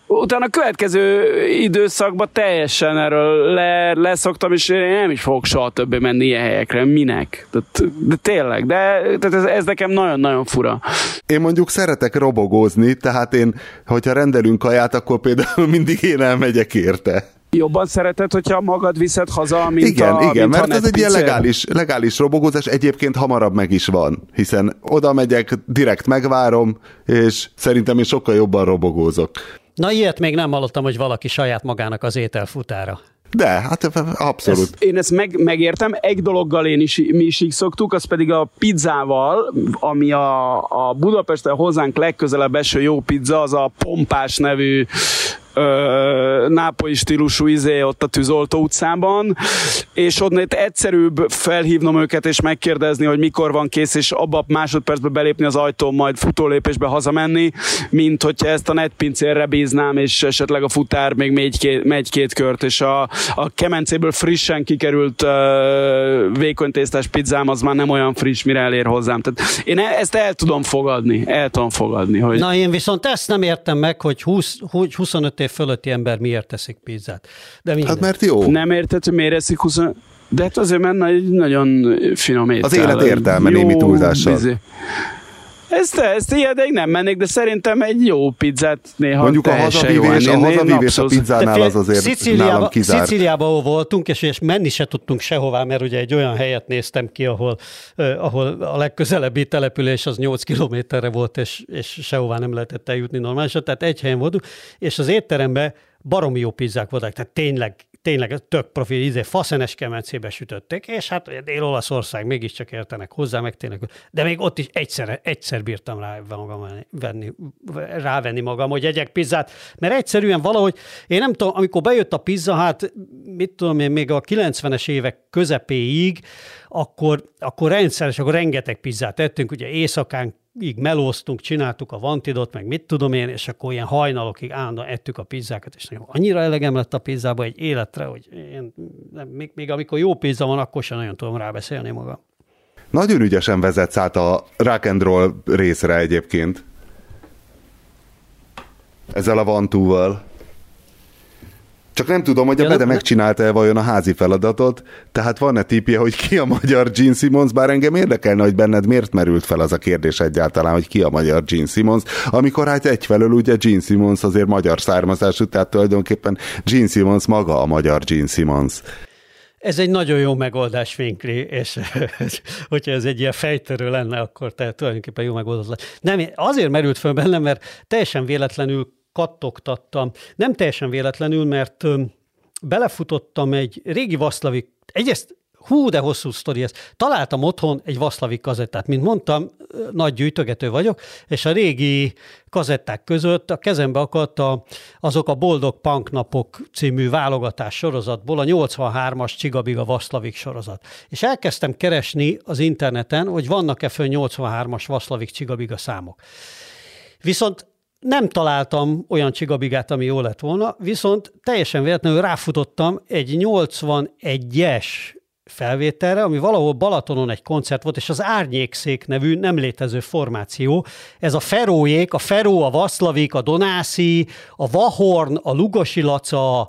utána a következő időszakban teljesen erről le, leszoktam, és én nem is fogok soha többé menni ilyen helyekre. Minek? De, de tényleg, de tehát ez, ez nekem nagyon-nagyon fura. Én mondjuk szeretek robogózni, tehát én, hogyha rendelünk kaját, akkor például mindig én elmegyek érte jobban szereted, hogyha magad viszed haza, mint igen, a, Igen, mint mert ez egy ilyen legális, legális robogózás, egyébként hamarabb meg is van, hiszen oda megyek, direkt megvárom, és szerintem én sokkal jobban robogózok. Na ilyet még nem hallottam, hogy valaki saját magának az ételfutára. De, hát abszolút. Ezt, én ezt meg, megértem. Egy dologgal én is, mi is így szoktuk, az pedig a pizzával, ami a, a Budapesten hozzánk legközelebb eső jó pizza, az a Pompás nevű nápolyi stílusú izé ott a Tűzoltó utcában, és ott egyszerűbb felhívnom őket és megkérdezni, hogy mikor van kész, és abba a másodpercbe belépni az ajtón, majd futólépésbe hazamenni, mint hogyha ezt a netpincérre bíznám, és esetleg a futár még megy két, megy két kört, és a, a kemencéből frissen kikerült uh, vékony tésztás pizzám az már nem olyan friss, mire elér hozzám. Tehát én e, ezt el tudom fogadni, el tudom fogadni. Hogy... Na én viszont ezt nem értem meg, hogy 20, 25 év fölötti ember miért teszik pizzát. De minden. Hát mert jó. Nem érted, hogy miért eszik 20 de hát azért egy nagyon finom étel. Az élet értelme némi túlzással. Bizi. Ezt, ezt ilyedeg nem mennék, de szerintem egy jó pizzát néha Mondjuk a hazavívés, a, hazavívés a pizzánál az azért Szicíliába, nálam kizárt. Szicíliába voltunk, és, és menni se tudtunk sehová, mert ugye egy olyan helyet néztem ki, ahol, uh, ahol a legközelebbi település az 8 kilométerre volt, és, és sehová nem lehetett eljutni normálisan, tehát egy helyen voltunk, és az étteremben baromi jó pizzák voltak, tehát tényleg tényleg tök profi, izé, faszenes kemencébe sütötték, és hát Dél-Olaszország mégiscsak értenek hozzá, meg tényleg, de még ott is egyszer, egyszer bírtam rá magam venni, rávenni magam, hogy egyek pizzát, mert egyszerűen valahogy, én nem tudom, amikor bejött a pizza, hát mit tudom én, még a 90-es évek közepéig, akkor, akkor rendszeres, akkor rengeteg pizzát ettünk, ugye éjszakán így melóztunk, csináltuk a vantidot, meg mit tudom én, és akkor ilyen hajnalokig állandóan ettük a pizzákat, és nekem annyira elegem lett a pizzába egy életre, hogy én, nem, még, még amikor jó pizza van, akkor sem nagyon tudom rábeszélni magam. Nagyon ügyesen vezetsz át a rock and roll részre egyébként. Ezzel a vantúval. Csak nem tudom, hogy a Bede megcsinálta-e vajon a házi feladatot, tehát van-e típje, hogy ki a magyar Gene Simmons, bár engem érdekelne, hogy benned miért merült fel az a kérdés egyáltalán, hogy ki a magyar Gene Simmons, amikor hát egyfelől ugye Gene Simmons azért magyar származású, tehát tulajdonképpen Gene Simmons maga a magyar Gene Simmons. ez egy nagyon jó megoldás, Vinkli, és hogyha ez egy ilyen fejtörő lenne, akkor te tulajdonképpen jó megoldás. Nem, azért merült föl bennem, mert teljesen véletlenül kattogtattam. Nem teljesen véletlenül, mert belefutottam egy régi Vaszlavik, egyrészt hú, de hosszú sztori ez. Találtam otthon egy Vaszlavik kazettát. Mint mondtam, nagy gyűjtögető vagyok, és a régi kazetták között a kezembe akadt a, azok a Boldog Punk Napok című válogatás sorozatból a 83-as Csigabiga Vaszlavik sorozat. És elkezdtem keresni az interneten, hogy vannak-e föl 83-as Vaszlavik Csigabiga számok. Viszont nem találtam olyan csigabigát, ami jó lett volna, viszont teljesen véletlenül ráfutottam egy 81-es felvételre, ami valahol Balatonon egy koncert volt, és az Árnyékszék nevű nem létező formáció. Ez a Ferójék, a Feró, a Vaszlavik, a Donászi, a Vahorn, a Lugosi Laca,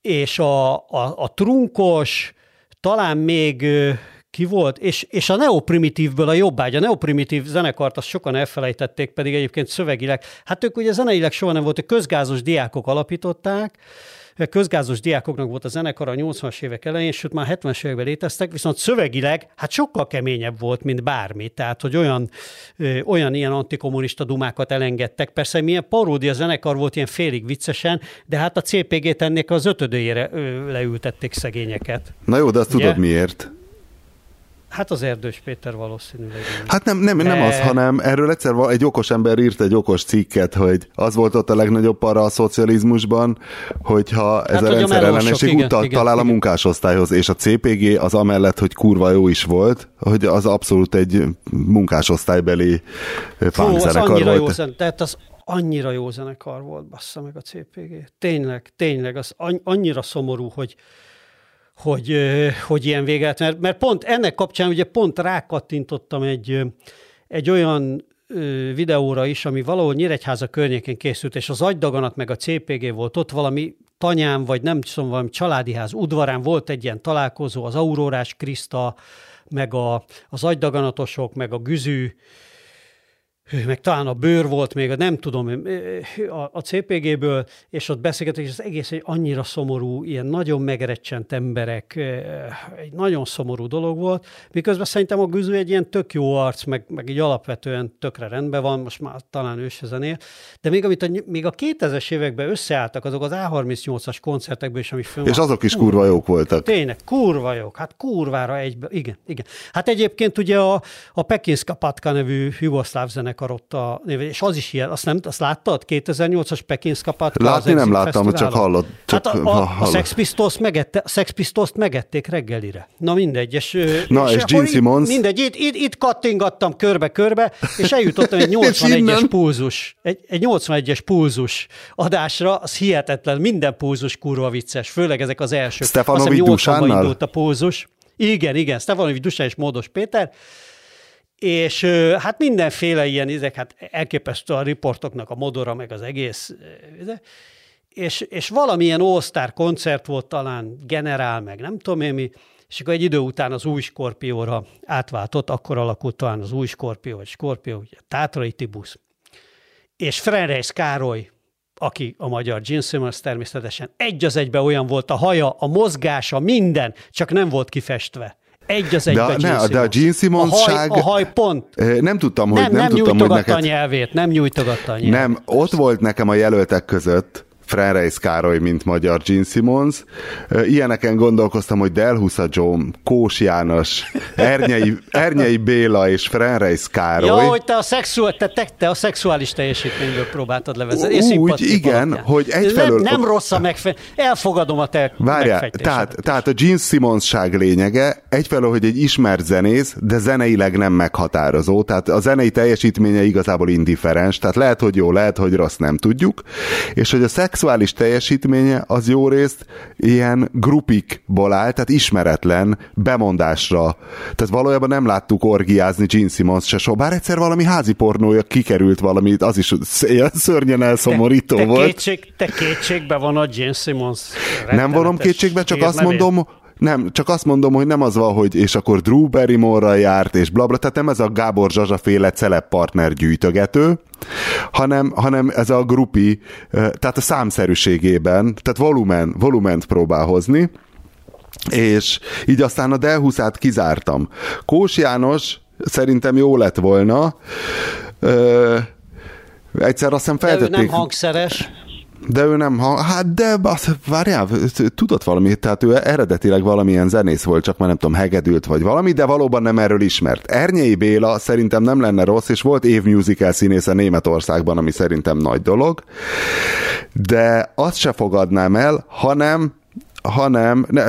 és a, a, a Trunkos, talán még ki volt, és, és a neoprimitívből a jobbágy, a neoprimitív zenekart azt sokan elfelejtették, pedig egyébként szövegileg, hát ők ugye zeneileg soha nem voltak, közgázos diákok alapították, közgázos diákoknak volt a zenekar a 80-as évek elején, sőt már 70-es években léteztek, viszont szövegileg hát sokkal keményebb volt, mint bármi. Tehát, hogy olyan, ö, olyan ilyen antikommunista dumákat elengedtek. Persze milyen paródia zenekar volt ilyen félig viccesen, de hát a CPG-t ennék az ötödőjére leültették szegényeket. Na jó, de azt Ugye? tudod miért? Hát az Erdős Péter valószínűleg. Hát nem, nem, nem az, hanem erről egyszer egy okos ember írt egy okos cikket, hogy az volt ott a legnagyobb para a szocializmusban, hogyha ez hát, a rendszer ellenesség utat igen, talál igen. a munkásosztályhoz, és a CPG az amellett, hogy kurva jó is volt, hogy az abszolút egy munkásosztálybeli punk zenekar volt. Jó zen, tehát az annyira jó zenekar volt, bassza meg a CPG. Tényleg, tényleg, az annyira szomorú, hogy hogy, hogy ilyen véget, mert, mert pont ennek kapcsán ugye pont rákattintottam egy, egy olyan videóra is, ami valahol Nyíregyháza környékén készült, és az agydaganat meg a CPG volt. Ott, valami tanyám, vagy nem tudom, valami családi ház udvarán volt egy ilyen találkozó, az Aurórás Kriszta, meg a, az agydaganatosok, meg a Güzű, meg talán a bőr volt még, nem tudom, a, a CPG-ből, és ott beszélgetek, és az egész egy annyira szomorú, ilyen nagyon megerecsent emberek, egy nagyon szomorú dolog volt, miközben szerintem a Güző egy ilyen tök jó arc, meg, meg így alapvetően tökre rendben van, most már talán ő se zenél, de még amit a, még a 2000-es években összeálltak azok az A38-as koncertekből is, ami fönn És azok is kurva jók voltak. Tényleg, kurva jók, hát kurvára egybe, igen, igen. Hát egyébként ugye a, a Pekinska Patka nevű jugoszláv zenek zenekar ott a név, és az is ilyen, azt, nem, azt láttad? 2008-as Pekinska Patka? Látni nem láttam, csak hallott. Csak hát a, a, a Sex Pistols megette, a Sex Pistols megették reggelire. Na mindegy. És, Na, és, és Gene Simmons? Mindegy, itt, itt, itt kattingattam körbe-körbe, és eljutottam egy 81-es pulzus, egy, egy 81-es pulzus adásra, az hihetetlen, minden pulzus kurva vicces, főleg ezek az elsők. Stefanovics Dusánnal? a pulzus. Igen, igen, Stefanovics Dusán és Módos Péter, és hát mindenféle ilyen izek, hát elképesztő a riportoknak a modora, meg az egész, és, és valamilyen all koncert volt talán, generál, meg nem tudom én mi, és akkor egy idő után az új Skorpióra átváltott, akkor alakult talán az új Skorpió, vagy Skorpió, ugye Tátrai Tibusz. És Frenreis Károly, aki a magyar Gene Simmons természetesen egy az egybe olyan volt a haja, a mozgása, minden, csak nem volt kifestve egy az egyben de, ne, de a Gene Simmons a haj, a haj pont. Nem tudtam, hogy nem, nem, nem tudtam, hogy neked... a nyelvét, nem nyújtogatta a nyelvét. Nem, ott volt nekem a jelöltek között, Frenreis Károly, mint magyar Gene Simmons. Ilyeneken gondolkoztam, hogy Delhusa John, Kós János, Ernyei, Ernyei Béla és Frenreis Károly. Ja, hogy te a, szexuál, te, te, te a szexuális teljesítményből próbáltad levezetni. Úgy, igen, alapján. hogy egyfelől... Nem, nem rossz a megfe... Elfogadom a te Várjál, tehát, tehát a Gene Simmonsság lényege egyfelől, hogy egy ismert zenész, de zeneileg nem meghatározó, tehát a zenei teljesítménye igazából indifferens, tehát lehet, hogy jó, lehet, hogy rossz, nem tudjuk, és hogy a szex szexuális teljesítménye az jó részt ilyen grupikból áll, tehát ismeretlen bemondásra. Tehát valójában nem láttuk orgiázni Gene Simmons se so, bár egyszer valami házi pornója kikerült valami, az is szörnyen elszomorító te, te volt. Kétség, te kétségbe van a Gene Simmons. Nem vonom kétségbe, csak azt mondom, nem, csak azt mondom, hogy nem az van, hogy és akkor Drew Barrymore-ral járt, és blabla, tehát nem ez a Gábor Zsazsa féle celeb partner gyűjtögető, hanem, hanem ez a grupi, tehát a számszerűségében, tehát volumen, volument próbál hozni, és így aztán a Delhuszát kizártam. Kós János szerintem jó lett volna. Ö, egyszer azt hiszem feltették... De ő nem hangszeres. De ő nem, ha, hát de, az, várjál, tudott valamit, tehát ő eredetileg valamilyen zenész volt, csak már nem tudom, hegedült vagy valami, de valóban nem erről ismert. Ernyei Béla szerintem nem lenne rossz, és volt évmusical színésze Németországban, ami szerintem nagy dolog, de azt se fogadnám el, hanem hanem, ne,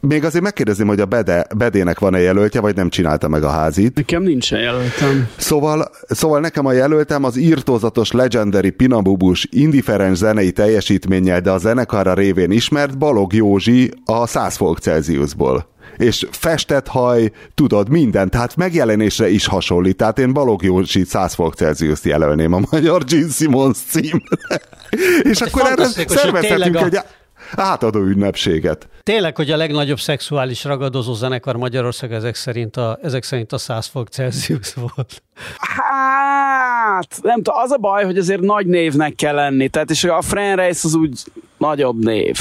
még azért megkérdezném, hogy a Bede, Bedének van-e jelöltje, vagy nem csinálta meg a házit. Nekem nincsen jelöltem. Szóval, szóval nekem a jelöltem az írtózatos legendary Pinabubus indiferens zenei teljesítménnyel, de a zenekarra révén ismert Balog Józsi a 100 fok Celsiusból és festett haj, tudod, minden, tehát megjelenésre is hasonlít. Tehát én Balog Józsi 100 fok Celsius jelölném a magyar Gene Simmons címre. és hát akkor erre szervezhetünk a... egy átadó ünnepséget. Tényleg, hogy a legnagyobb szexuális ragadozó zenekar Magyarország ezek szerint a, ezek szerint a 100 fok Celsius volt. Hát, nem tudom, az a baj, hogy azért nagy névnek kell lenni. Tehát és a Fran Reis az úgy nagyobb név.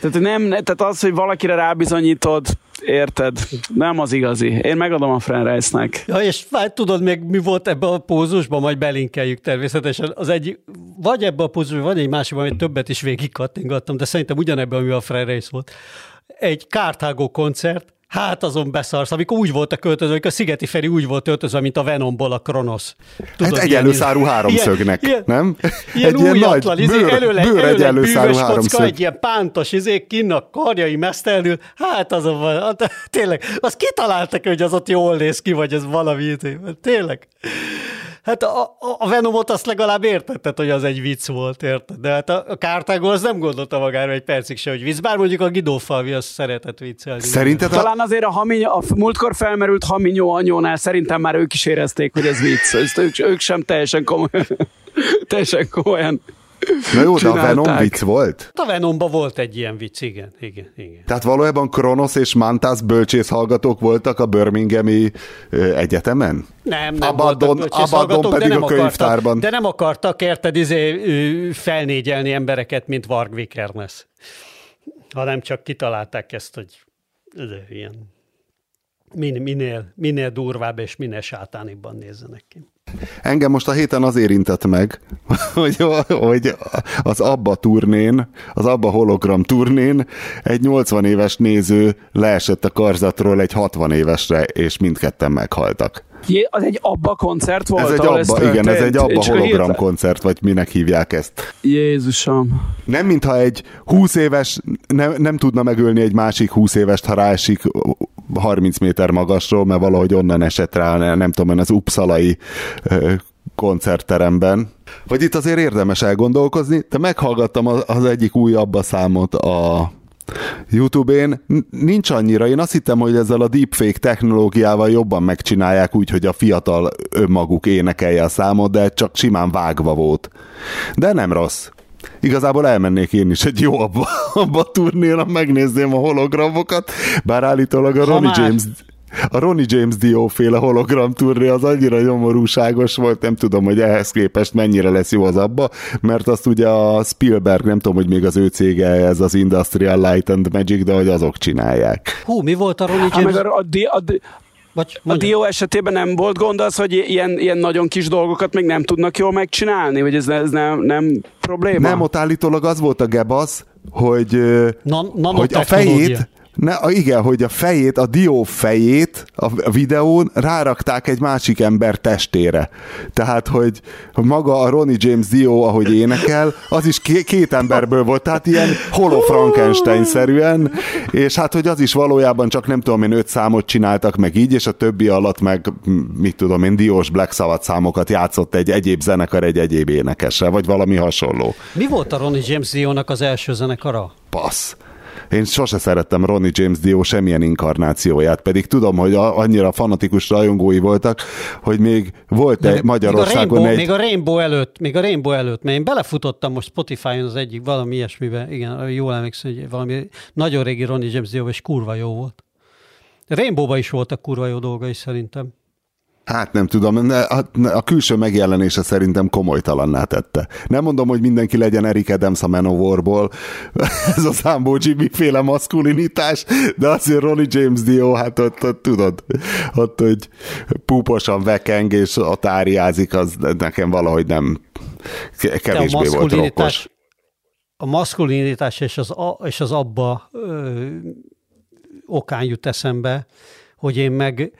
Tehát, nem, tehát az, hogy valakire rábizonyítod, érted? Nem az igazi. Én megadom a Fran Reisnek. Ja, és hát tudod még mi volt ebbe a pózusban, majd belinkeljük természetesen. Az egy, vagy ebbe a pózusban, vagy egy másikban, amit többet is végig kattingattam, de szerintem ugyanebben, ami a Fran Reis volt. Egy kártágó koncert, Hát azon beszarsz, amikor úgy volt a költöző, amikor a Szigeti Feri úgy volt öltözve, mint a Venomból a Kronosz. Tudod, hát egyenlő szárú háromszögnek, ilyen, nem? Ilyen egy ilyen nagy izé, bőr, előle, bőr előle egyenlő szárú háromszög. Egy ilyen pántos izé, kinnak karjai mesztelül, hát azon van, hát, tényleg, azt kitaláltak, hogy az ott jól néz ki, vagy ez valami, izé, tényleg. Hát a, a Venomot azt legalább értetted, hogy az egy vicc volt, érted? De hát a Kártágó az nem gondolta magára egy percig se, hogy vicc, bár mondjuk a Guido Falvi az szeretett viccelni. Szerinted a... Talán azért a, haminyó, a múltkor felmerült Haminyó anyónál szerintem már ők is érezték, hogy ez vicc. Ezt ők, ők sem teljesen komolyan, teljesen komolyan Na jó, de a Venom vicc volt? A Venomban volt egy ilyen vicc, igen, igen, igen. Tehát valójában Kronos és Mantas bölcsész hallgatók voltak a Birminghami egyetemen? Nem, nem Abaddon, voltak Abaddon pedig de nem a könyvtárban. Akartak, de nem akartak, érted, izé, felnégyelni embereket, mint Varg Vikernes. Hanem csak kitalálták ezt, hogy ilyen minél, minél durvább és minél sátánibban nézzenek ki. Engem most a héten az érintett meg, hogy, hogy az Abba turnén, az Abba hologram turnén egy 80 éves néző leesett a karzatról egy 60 évesre, és mindketten meghaltak. Jé, az egy Abba koncert volt? Ez egy Abba, ez igen, ez egy Abba hologram koncert, vagy minek hívják ezt. Jézusom. Nem mintha egy 20 éves nem, nem tudna megölni egy másik 20 évest, ha ráesik 30 méter magasról, mert valahogy onnan esett rá, nem tudom, az Uppsalai koncertteremben. Vagy itt azért érdemes elgondolkozni, de meghallgattam az egyik újabb a számot a YouTube-én nincs annyira. Én azt hittem, hogy ezzel a deepfake technológiával jobban megcsinálják úgy, hogy a fiatal önmaguk énekelje a számot, de csak simán vágva volt. De nem rossz. Igazából elmennék én is egy jó abba, abba a turnéra, megnézném a hologramokat, bár állítólag a Ronnie James a Ronnie James Dio féle hologram turné az annyira nyomorúságos volt, nem tudom, hogy ehhez képest mennyire lesz jó az abba, mert azt ugye a Spielberg, nem tudom, hogy még az ő cége ez az Industrial Light and Magic, de hogy azok csinálják. Hú, mi volt a Ronnie James? Hát meg a, a, a, vagy, a Dio esetében nem volt gond az, hogy ilyen, ilyen nagyon kis dolgokat még nem tudnak jól megcsinálni? Vagy ez, ez nem, nem probléma? Nem, ott állítólag az volt a gebasz, hogy, Na, hogy a fejét, ne, igen, hogy a fejét, a dió fejét a videón rárakták egy másik ember testére. Tehát, hogy maga a Ronnie James Dio, ahogy énekel, az is két emberből volt, tehát ilyen holo Frankenstein-szerűen, és hát, hogy az is valójában csak nem tudom én öt számot csináltak meg így, és a többi alatt meg, mit tudom én, Diós Black Sabbath számokat játszott egy egyéb zenekar egy egyéb énekessel, vagy valami hasonló. Mi volt a Ronnie James Dio-nak az első zenekara? Passz. Én sose szerettem Ronnie James Dio semmilyen inkarnációját, pedig tudom, hogy annyira fanatikus rajongói voltak, hogy még volt egy Magyarországon még a Rainbow, egy... Még a Rainbow előtt, még a Rainbow előtt, mert én belefutottam most Spotify-on az egyik valami ilyesmibe, igen, jól emlékszem, hogy valami nagyon régi Ronnie James Dio, és kurva jó volt. Rainbow-ba is voltak kurva jó dolgai szerintem. Hát nem tudom, a, a külső megjelenése szerintem komolytalanná tette. Nem mondom, hogy mindenki legyen Eric Adams a Manowarból, ez a Sambo Jimmy féle maszkulinitás, de azért Ronnie James Dio, hát ott, ott tudod, ott, hogy púposan vekeng és ott áriázik, az nekem valahogy nem kevésbé volt rokkos. A maszkulinitás és az, és az abba ö, okán jut eszembe, hogy én meg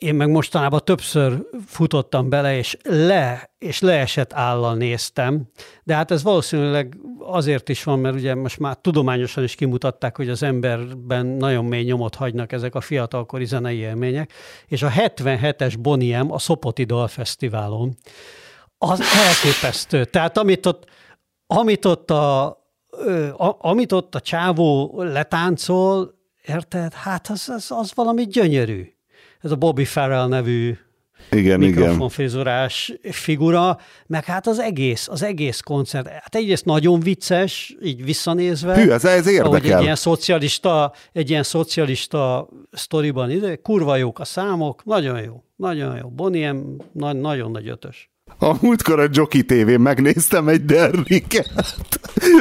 én meg mostanában többször futottam bele, és le, és leesett állal néztem, de hát ez valószínűleg azért is van, mert ugye most már tudományosan is kimutatták, hogy az emberben nagyon mély nyomot hagynak ezek a fiatalkori zenei élmények, és a 77-es Boniem a Szopoti Dalfesztiválon, az elképesztő. Tehát amit ott, amit ott a, a, amit ott a csávó letáncol, érted? Hát az, az, az valami gyönyörű ez a Bobby Farrell nevű igen, mikrofonfrizurás figura, meg hát az egész, az egész koncert. Hát egyrészt nagyon vicces, így visszanézve. Hű, ez, ez érdekel. egy ilyen szocialista, egy ilyen szocialista sztoriban ide, kurva jók a számok, nagyon jó, nagyon jó. Boniem, na, nagyon nagy ötös. A múltkor a Jockey TV-n megnéztem egy Derriket.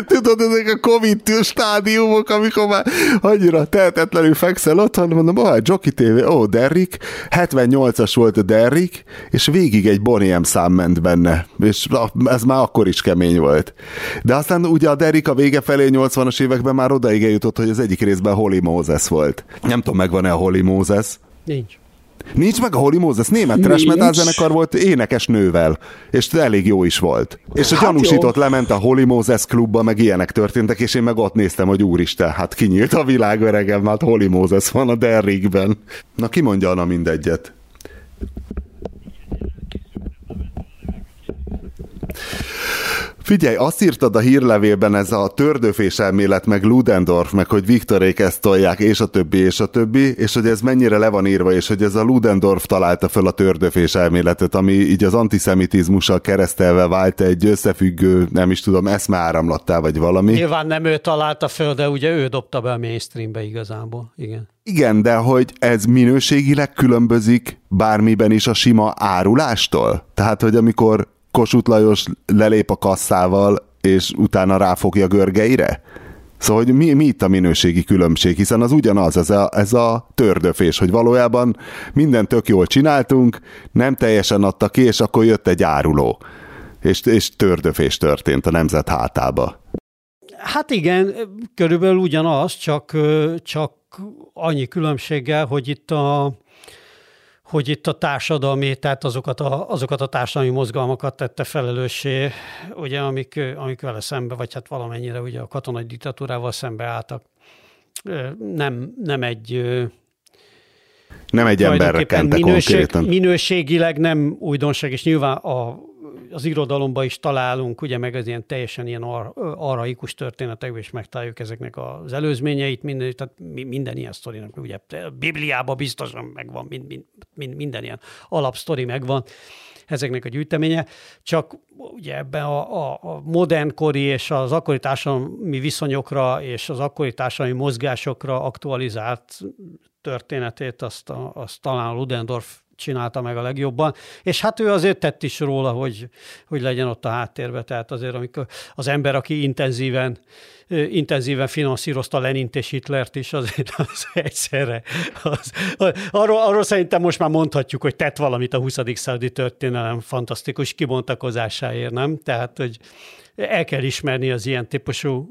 Tudod, ezek a Covid stádiumok, amikor már annyira tehetetlenül fekszel otthon, mondom, ah, Jockey TV, ó, Derrick, 78-as volt a Derrick, és végig egy Boniem szám ment benne, és ez már akkor is kemény volt. De aztán ugye a Derrick a vége felé 80-as években már odaig eljutott, hogy az egyik részben Holly Moses volt. Nem tudom, megvan-e a Holly Moses? Nincs. Nincs meg a Holy Moses, német trash metal zenekar volt énekes nővel, és elég jó is volt. És a hát gyanúsított jó. lement a Holy Moses klubba, meg ilyenek történtek, és én meg ott néztem, hogy úristen, hát kinyílt a világ öregem, hát Holy Moses van a Derrickben. Na ki mondja Anna mindegyet? Figyelj, azt írtad a hírlevélben ez a tördöfés elmélet, meg Ludendorff, meg hogy Viktorék ezt tolják, és a többi, és a többi, és hogy ez mennyire le van írva, és hogy ez a Ludendorff találta föl a tördöfés elméletet, ami így az antiszemitizmussal keresztelve vált egy összefüggő, nem is tudom, eszmeáramlattá, vagy valami. Nyilván nem ő találta föl, de ugye ő dobta be a mainstreambe igazából, igen. Igen, de hogy ez minőségileg különbözik bármiben is a sima árulástól? Tehát, hogy amikor Kossuth Lajos lelép a kasszával, és utána ráfogja görgeire? Szóval, hogy mi, mi itt a minőségi különbség, hiszen az ugyanaz, ez a, ez a tördöfés, hogy valójában minden tök jól csináltunk, nem teljesen adta ki, és akkor jött egy áruló. És, és tördöfés történt a nemzet hátába. Hát igen, körülbelül ugyanaz, csak, csak annyi különbséggel, hogy itt a, hogy itt a társadalmi, tehát azokat a, azokat a társadalmi mozgalmakat tette felelőssé, ugye, amik, amik vele szembe, vagy hát valamennyire ugye a katonai diktatúrával szembe álltak. Nem, nem egy nem egy emberre kente minőség, konkrétan. Minőségileg nem újdonság, és nyilván a az irodalomban is találunk, ugye meg az ilyen teljesen ilyen ar, araikus történetekben is megtaláljuk ezeknek az előzményeit, minden, tehát minden ilyen sztorinak, ugye Bibliában biztosan megvan, mind, mind, mind, minden ilyen alapsztori megvan ezeknek a gyűjteménye, csak ugye ebben a, a, a modernkori és az akkori társadalmi viszonyokra és az akkori társadalmi mozgásokra aktualizált történetét, azt, a, azt talán Ludendorff csinálta meg a legjobban, és hát ő azért tett is róla, hogy, hogy legyen ott a háttérbe, tehát azért amikor az ember, aki intenzíven, intenzíven finanszírozta Lenint és Hitlert is, azért az egyszerre. Az, arról, arról szerintem most már mondhatjuk, hogy tett valamit a 20. századi történelem fantasztikus kibontakozásáért, nem? Tehát, hogy el kell ismerni az ilyen típusú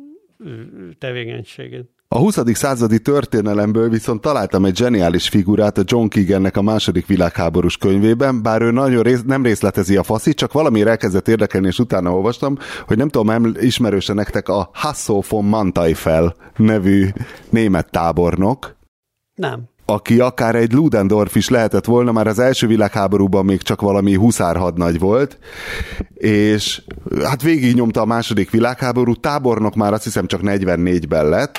tevékenységét. A 20. századi történelemből viszont találtam egy zseniális figurát a John Keegannek a második világháborús könyvében, bár ő nagyon rész, nem részletezi a faszit, csak valami elkezdett érdekelni, és utána olvastam, hogy nem tudom, ismerőse nektek a Hasso von Manteuffel nevű német tábornok. Nem aki akár egy Ludendorff is lehetett volna, már az első világháborúban még csak valami huszárhadnagy volt, és hát végignyomta a második világháború, tábornok már azt hiszem csak 44-ben lett,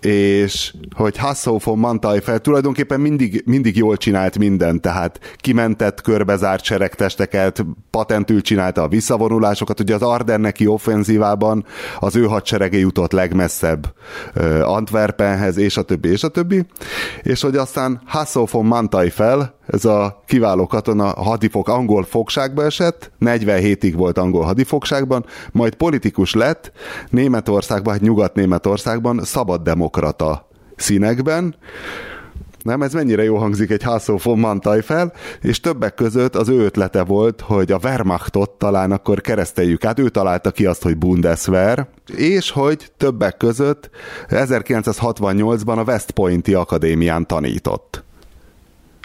és hogy Hasso von Manteifel tulajdonképpen mindig, mindig jól csinált mindent, tehát kimentett körbezárt seregtesteket, patentül csinálta a visszavonulásokat, ugye az Ardenneki offenzívában az ő hadserege jutott legmesszebb Antwerpenhez, és a többi, és a többi, és hogy aztán Hasso von Manteifel, ez a kiváló katona hadifog angol fogságba esett, 47-ig volt angol hadifogságban, majd politikus lett Németországban, hát Nyugat-Németországban szabad demokrata színekben, nem, ez mennyire jó hangzik egy Hasso von Manteifel, és többek között az ő ötlete volt, hogy a Wehrmachtot talán akkor kereszteljük át, ő találta ki azt, hogy Bundeswehr, és hogy többek között 1968-ban a West Pointi Akadémián tanított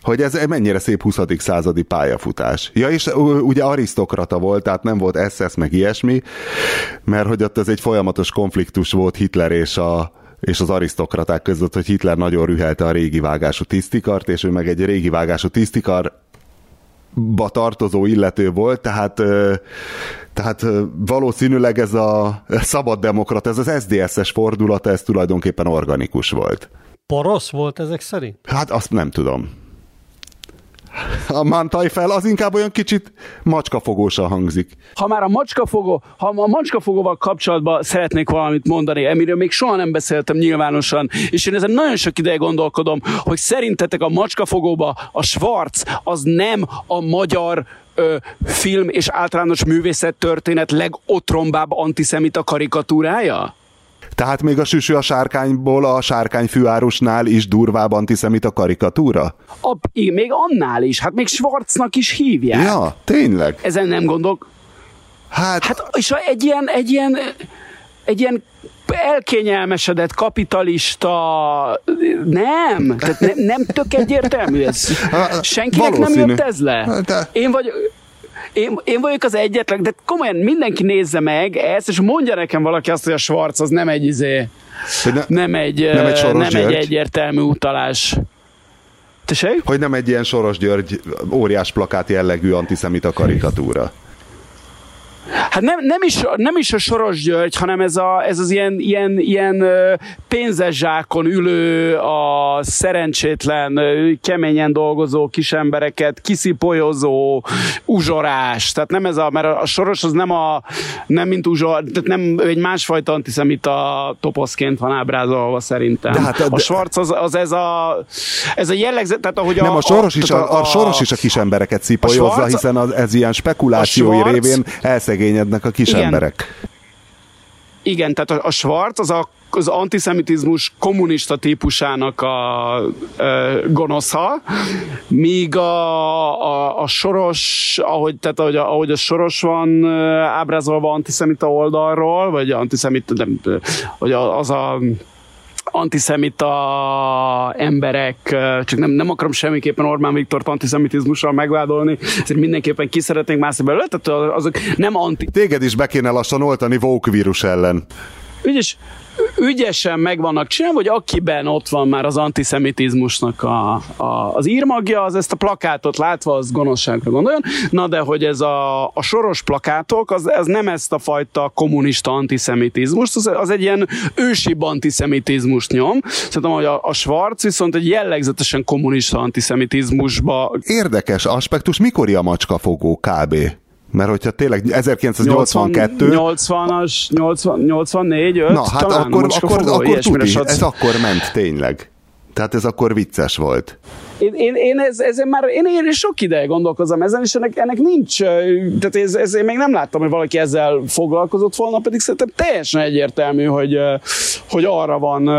hogy ez mennyire szép 20. századi pályafutás. Ja, és ugye arisztokrata volt, tehát nem volt SS meg ilyesmi, mert hogy ott ez egy folyamatos konfliktus volt Hitler és a, és az arisztokraták között, hogy Hitler nagyon rühelte a régi vágású tisztikart, és ő meg egy régi vágású tisztikar ba tartozó illető volt, tehát, tehát valószínűleg ez a szabaddemokrat, ez az SZDSZ-es fordulata, ez tulajdonképpen organikus volt. Porosz volt ezek szerint? Hát azt nem tudom a mantaj fel, az inkább olyan kicsit macskafogósan hangzik. Ha már a macskafogó, ha a macskafogóval kapcsolatban szeretnék valamit mondani, amiről még soha nem beszéltem nyilvánosan, és én ezen nagyon sok ideje gondolkodom, hogy szerintetek a macskafogóba a Schwarz az nem a magyar ö, film és általános művészet történet legotrombább antiszemita karikatúrája? Tehát még a süsű a sárkányból a sárkány főárusnál is durvább antiszemita karikatúra? A, igen, még annál is, hát még Schwarznak is hívják. Ja, tényleg. Ezen nem gondolok. Hát, hát és egy ilyen, egy ilyen, egy ilyen elkényelmesedett kapitalista nem, tehát ne, nem tök egyértelmű ez. Senkinek Valószínű. nem jött ez le. Én vagy, én, én vagyok az egyetlen, de komolyan mindenki nézze meg ezt, és mondja nekem valaki azt, hogy a Schwarz az nem egy izé, ne, nem egy, nem egy, nem egy egyértelmű utalás. Tessék? Hogy nem egy ilyen Soros György óriás plakát jellegű antiszemita karikatúra. Hát nem, nem, is, nem is a Soros György, hanem ez, a, ez az ilyen, ilyen, ilyen pénzes zsákon ülő, a szerencsétlen, keményen dolgozó kis embereket kiszipolyozó uzsorás. Tehát nem ez a, mert a Soros az nem a, nem mint uzsor, tehát nem egy másfajta antiszemita toposzként van ábrázolva szerintem. De hát, a, a Schwarz az, az ez a, ez a jellegzet, tehát ahogy nem, a, a, Soros is a, a, a, Soros is a kis embereket szipolyozza, hiszen az, ez ilyen spekulációi révén elszeg szegényednek a kis Igen. emberek. Igen, tehát a, a Schwarz az a az antiszemitizmus kommunista típusának a e, gonosza, míg a, a, a soros, ahogy, tehát ahogy, ahogy a soros van ábrázolva antiszemita oldalról, vagy antiszemita, nem, hogy az a antiszemita emberek, csak nem, nem akarom semmiképpen Orbán Viktort antiszemitizmussal megvádolni, ezért mindenképpen ki szeretnénk mászni belőle, tehát azok nem anti... Téged is be kéne lassan oltani Vogue vírus ellen. Ügyes, ügyesen meg vannak csinálva, hogy akiben ott van már az antiszemitizmusnak a, a, az írmagja, az ezt a plakátot látva, az gonoszságra gondoljon. Na de, hogy ez a, a soros plakátok, az, ez nem ezt a fajta kommunista antiszemitizmus, az, az egy ilyen ősibb antiszemitizmus nyom. Szerintem, hogy a, a Schwarz viszont egy jellegzetesen kommunista antiszemitizmusba... Érdekes aspektus, mikori a macskafogó kb? Mert hogyha tényleg 1982... 80-as, 80, 84, 5, Na, hát talán akkor, akkor, akkor tuti, ez akkor ment tényleg. Tehát ez akkor vicces volt én, én, én ez, ezen már én, én sok ideje gondolkozom ezen, és ennek, ennek nincs, tehát ez, ez, én még nem láttam, hogy valaki ezzel foglalkozott volna, pedig szerintem teljesen egyértelmű, hogy, hogy arra van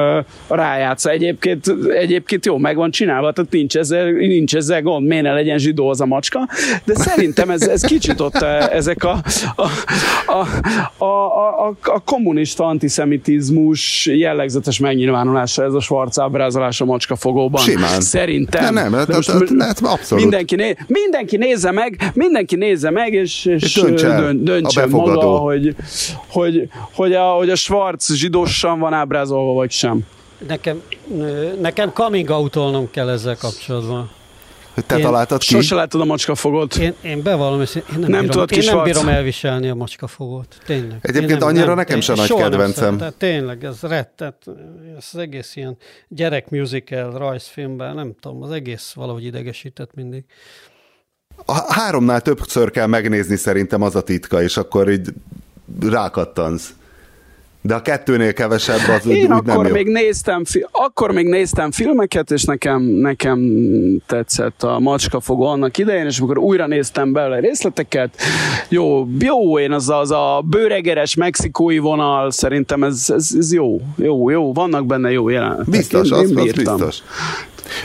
rájátszva. Egyébként, egyébként jó, meg van csinálva, tehát nincs ezzel, nincs ezzel gond, miért ne legyen zsidó az a macska, de szerintem ez, ez kicsit ott ezek a, a, a, a, a, a kommunista antiszemitizmus jellegzetes megnyilvánulása, ez a Schwarz ábrázolás a macska fogóban. Simán. Szerintem nem, nem, most tehát, tehát abszolút. Mindenki, né, mindenki nézze meg, mindenki nézze meg, és, és, és döntse maga, hogy, hogy, hogy, a, hogy a Schwarz zsidósan van ábrázolva, vagy sem. Nekem, nekem coming out kell ezzel kapcsolatban. Te Én találtad ki? Sose látod a macskafogót. Én, én bevallom, hogy én nem, Nem bírom, tudod, én nem bírom elviselni a macskafogót. Tényleg. Egyébként Én nem, annyira nem, nekem én se nagy nem kedvencem. szeretem. Tényleg, ez rettet. Ez az egész ilyen gyerek musical, rajzfilmben, nem tudom, az egész valahogy idegesített mindig. A háromnál többször kell megnézni szerintem az a titka, és akkor így rákattansz. De a kettőnél kevesebb az Én úgy nem akkor jó. még, néztem, akkor még néztem filmeket, és nekem, nekem tetszett a macskafogó annak idején, és amikor újra néztem belőle részleteket, jó, jó, én az, az a bőregeres mexikói vonal, szerintem ez, ez, ez jó, jó, jó, vannak benne jó jelenetek. Biztos, én, az, én az biztos.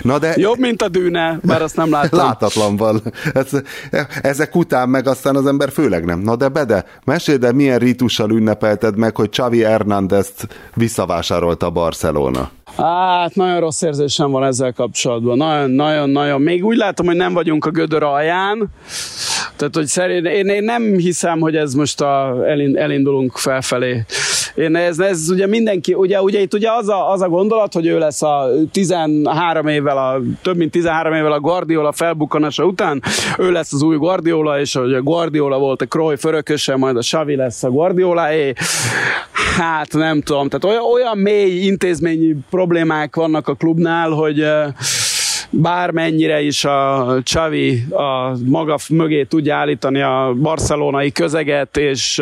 Na de Jobb, mint a dűne, bár azt nem láttam. látatlan van. Ez, ezek után meg aztán az ember főleg nem. Na de Bede, meséld el, milyen rítussal ünnepelted meg, hogy Xavi Hernández visszavásárolta a Barcelona. Hát, nagyon rossz érzésem van ezzel kapcsolatban. Nagyon, nagyon, nagyon. Még úgy látom, hogy nem vagyunk a gödör alján. Tehát, hogy szerint, én, én nem hiszem, hogy ez most a, elind, elindulunk felfelé. Én ez, ez ugye mindenki, ugye, ugye itt ugye az a, az a gondolat, hogy ő lesz a 13 évvel, a, több mint 13 évvel a Guardiola felbukkanása után, ő lesz az új Guardiola, és hogy a Guardiola volt a Cruyff örököse, majd a Xavi lesz a Guardiolaé. Hát nem tudom, tehát olyan, olyan mély intézményi problémák vannak a klubnál, hogy eh, bármennyire is a Xavi a maga mögé tudja állítani a barcelonai közeget, és,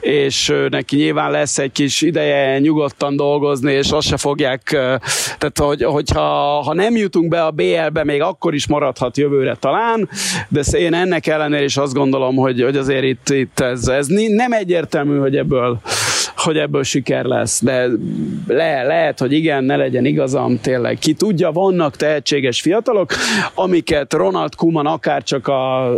és neki nyilván lesz egy kis ideje nyugodtan dolgozni, és azt se fogják, eh, tehát hogy, hogyha ha nem jutunk be a BL-be, még akkor is maradhat jövőre talán, de én ennek ellenére is azt gondolom, hogy, hogy azért itt, itt ez, ez nem egyértelmű, hogy ebből hogy ebből siker lesz, de le, lehet, hogy igen, ne legyen igazam, tényleg. Ki tudja, vannak tehetséges fiatalok, amiket Ronald Koeman akár csak a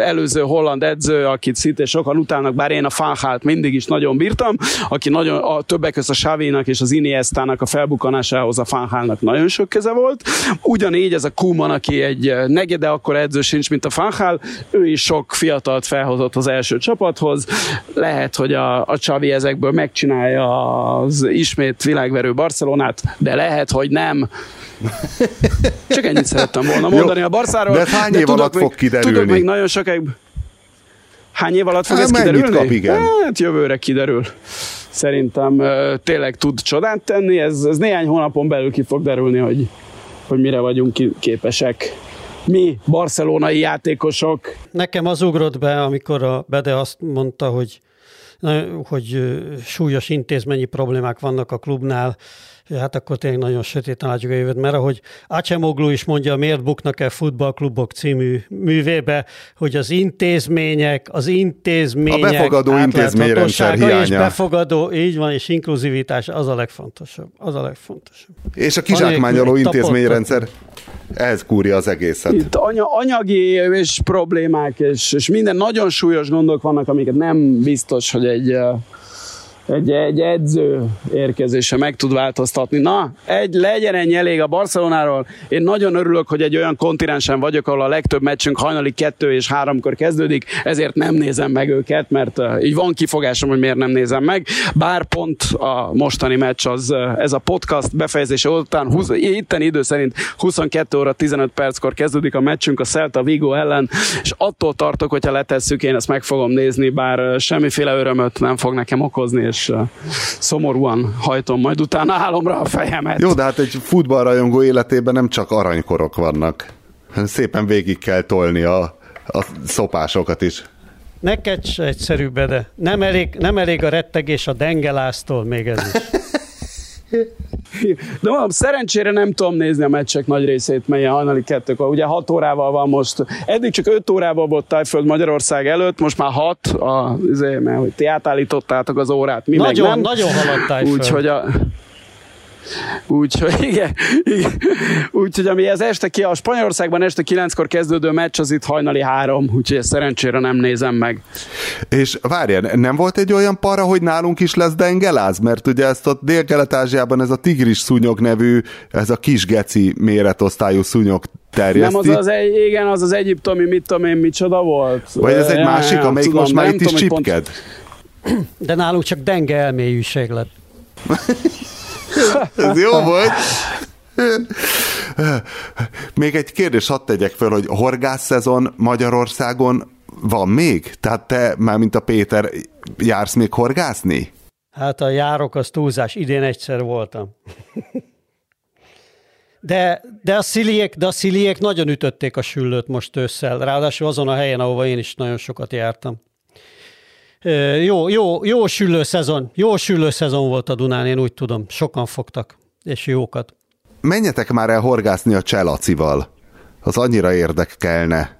előző holland edző, akit szintén sokan utálnak, bár én a Fanhalt mindig is nagyon bírtam, aki nagyon, a többek között a Xavinak és az Iniestának a felbukanásához a Fanhálnak nagyon sok keze volt. Ugyanígy ez a Koeman, aki egy negyede akkor edző sincs, mint a Fanhál, ő is sok fiatalt felhozott az első csapathoz. Lehet, hogy a, a Xavi ezekből megcsinálja az ismét világverő Barcelonát, de lehet, hogy nem. Csak ennyit szerettem volna mondani Jó, a Barszáról. de hány év tudok alatt még, fog kiderülni? Tudok még nagyon sokáig... Hány év alatt fog Hát ez kiderülni? kap, igen? Hát jövőre kiderül. Szerintem tényleg tud csodát tenni. Ez, ez néhány hónapon belül ki fog derülni, hogy, hogy mire vagyunk képesek. Mi, barcelonai játékosok, Nekem az ugrott be, amikor a Bede azt mondta, hogy hogy súlyos intézményi problémák vannak a klubnál, hát akkor tényleg nagyon sötéten látjuk a jövőt, mert ahogy Acemoglu is mondja, miért buknak el futballklubok című művébe, hogy az intézmények, az intézmények A befogadó intézményrendszer átláthatósága és hiánya. befogadó, így van, és inkluzivitás, az a legfontosabb. Az a legfontosabb. És a kizsákmányoló Anélkül, hogy ehhez kúrja az egészet. itt anya, anyagi és problémák, és, és minden nagyon súlyos gondok vannak, amiket nem biztos, hogy egy, egy, egy edző érkezése meg tud változtatni. Na, egy legyen ennyi elég a Barcelonáról. Én nagyon örülök, hogy egy olyan kontinensen vagyok, ahol a legtöbb meccsünk hajnali kettő és háromkor kezdődik, ezért nem nézem meg őket, mert eh, így van kifogásom, hogy miért nem nézem meg. Bár pont a mostani meccs az, eh, ez a podcast befejezése után, 20, itteni idő szerint 22 óra 15 perckor kezdődik a meccsünk a Celta Vigo ellen, és attól tartok, hogyha letesszük, én ezt meg fogom nézni, bár eh, semmiféle örömöt nem fog nekem okozni, és eh, szomorúan hajtom majd utána álomra a fejemet. Jó, de hát egy futballrajongó életében nem csak aranykorok vannak. Szépen végig kell tolni a, a szopásokat is. Neked se egyszerű, Bede. Nem elég, nem elég a rettegés a dengeláztól, még ez is. De mondom, szerencsére nem tudom nézni a meccsek nagy részét, melyen hajnali kettőkor. Ugye 6 órával van most, eddig csak 5 órával volt Tájföld Magyarország előtt, most már 6, a, azért, mert hogy ti átállítottátok az órát, mi Nagyon, meg nem. nagyon haladtál föl. Úgyhogy a, Úgyhogy igen, igen. Úgyhogy ami ez este ki, a Spanyolországban este 9-kor kezdődő meccs, az itt hajnali három, úgyhogy ezt szerencsére nem nézem meg. És várjál, nem volt egy olyan para, hogy nálunk is lesz dengeláz? Mert ugye ezt a Dél-Kelet-Ázsiában ez a tigris szúnyog nevű, ez a kis geci méretosztályú szúnyog terjeszti. Nem az az egy, igen, az az egyiptomi, mit tudom én, micsoda volt. Vagy ez egy Ja, másik, ja, amelyik tudom, most már nem itt is hogy pont- csipked? De nálunk csak denge elmélyűség lett. Ez jó volt. Még egy kérdés hadd tegyek föl, hogy horgász szezon Magyarországon van még? Tehát te, már mint a Péter, jársz még horgászni? Hát a járok az túlzás. Idén egyszer voltam. De, de, a sziliek, de a sziliek nagyon ütötték a süllőt most ősszel. Ráadásul azon a helyen, ahova én is nagyon sokat jártam. Jó, jó, jó süllő szezon. Jó süllő szezon volt a Dunán, én úgy tudom. Sokan fogtak, és jókat. Menjetek már el horgászni a Cselacival. Az annyira érdekelne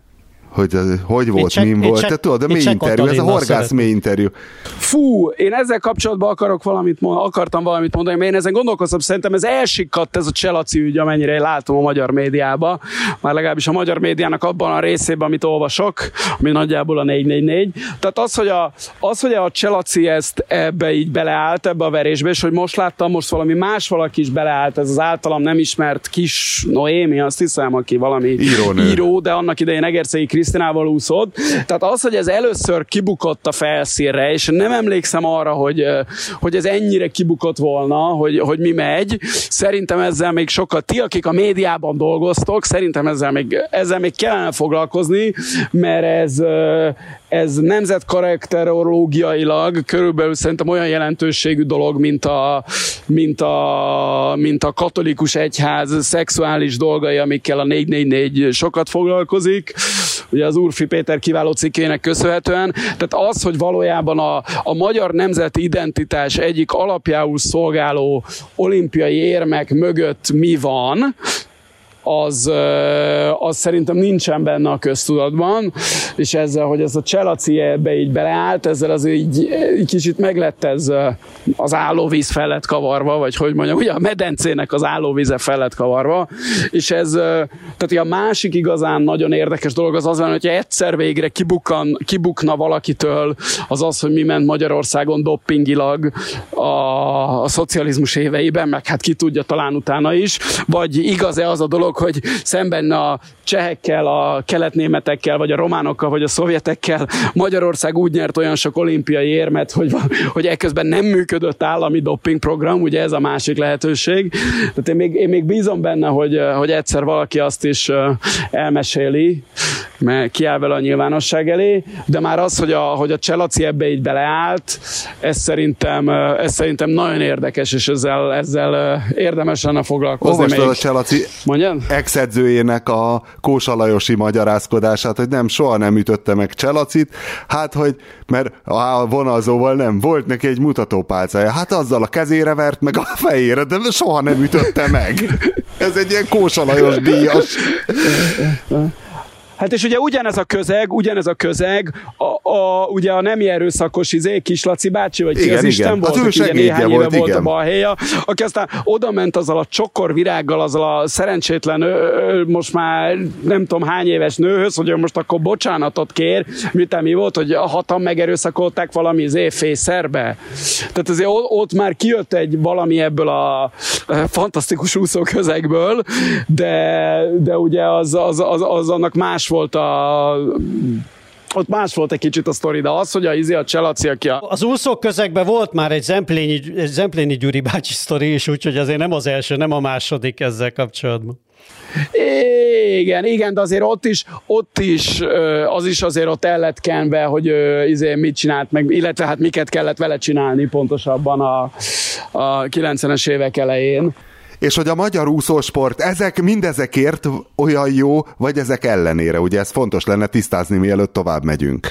hogy hogy volt, min volt. Te tudod, a mély interjú, ez a horgász mély interjú. Fú, én ezzel kapcsolatban akarok valamit mond, akartam valamit mondani, mert én ezen gondolkoztam, szerintem ez elsikadt ez a Cselaci ügy, amennyire én látom a magyar médiába, már legalábbis a magyar médiának abban a részében, amit olvasok, ami nagyjából a 444. Tehát az, hogy a, az, hogy a Cselaci ezt ebbe így beleállt, ebbe a verésbe, és hogy most láttam, most valami más valaki is beleállt, ez az általam nem ismert kis Noémi, azt hiszem, aki valami Írónő. író, de annak idején Egerszegi Krisztinával úszott. Tehát az, hogy ez először kibukott a felszínre, és nem emlékszem arra, hogy, hogy ez ennyire kibukott volna, hogy, hogy mi megy. Szerintem ezzel még sokat, ti, akik a médiában dolgoztok, szerintem ezzel még, ezzel még kellene foglalkozni, mert ez, ez nemzetkarakterológiailag körülbelül szerintem olyan jelentőségű dolog, mint a, mint a, mint a katolikus egyház szexuális dolgai, amikkel a 444 sokat foglalkozik ugye az Urfi Péter kiváló cikkének köszönhetően. Tehát az, hogy valójában a, a magyar nemzeti identitás egyik alapjául szolgáló olimpiai érmek mögött mi van, az, az szerintem nincsen benne a köztudatban, és ezzel, hogy ez a Cselaci ebbe így beleállt, ezzel az így, így kicsit meglett ez az állóvíz felett kavarva, vagy hogy mondjam, ugye a medencének az állóvíze felett kavarva, és ez, tehát a másik igazán nagyon érdekes dolog az az, hogyha egyszer végre kibukkan, kibukna valakitől az az, hogy mi ment Magyarországon doppingilag a, a szocializmus éveiben, meg hát ki tudja talán utána is, vagy igaz-e az a dolog, hogy szemben a csehekkel, a keletnémetekkel, vagy a románokkal, vagy a szovjetekkel Magyarország úgy nyert olyan sok olimpiai érmet, hogy, hogy ekközben nem működött állami dopingprogram, ugye ez a másik lehetőség. Tehát én még, én még bízom benne, hogy, hogy egyszer valaki azt is elmeséli, mert kiáll vele a nyilvánosság elé, de már az, hogy a, hogy a Cselaci ebbe így beleállt, ez szerintem, ez szerintem nagyon érdekes, és ezzel, ezzel érdemes lenne foglalkozni. Olvastad a Cselaci Mondjad? Ex-edzőjének a Kósalajosi magyarázkodását, hogy nem, soha nem ütötte meg Cselacit, hát, hogy, mert a vonalzóval nem, volt neki egy mutatópálcája, hát azzal a kezére vert meg a fejére, de soha nem ütötte meg. Ez egy ilyen Kósalajos díjas. Hát és ugye ugyanez a közeg, ugyanez a közeg, a, a, ugye a nemi erőszakos izé, Kislaci bácsi, vagy igen, ki az igen. Isten volt, az aki néhány volt, éve volt igen. a balhéja, aki aztán oda ment azzal a csokor virággal, azzal a szerencsétlen, most már nem tudom hány éves nőhöz, hogy ő most akkor bocsánatot kér, miután mi volt, hogy a hatan megerőszakolták valami izé fészerbe. Tehát azért ott már kijött egy valami ebből a fantasztikus úszó közegből, de, de ugye az, az, az, az annak más más volt a ott más volt egy kicsit a sztori, de az, hogy a Izi a Cselaci, aki a... Az úszók közegben volt már egy Zemplényi, egy Zemplényi Gyuri bácsi sztori is, úgyhogy azért nem az első, nem a második ezzel kapcsolatban. Igen, igen, de azért ott is, ott is, az is azért ott el lett kenve, hogy izé mit csinált meg, illetve hát miket kellett vele csinálni pontosabban a, a 90-es évek elején és hogy a magyar úszósport ezek mindezekért olyan jó, vagy ezek ellenére, ugye ez fontos lenne tisztázni, mielőtt tovább megyünk.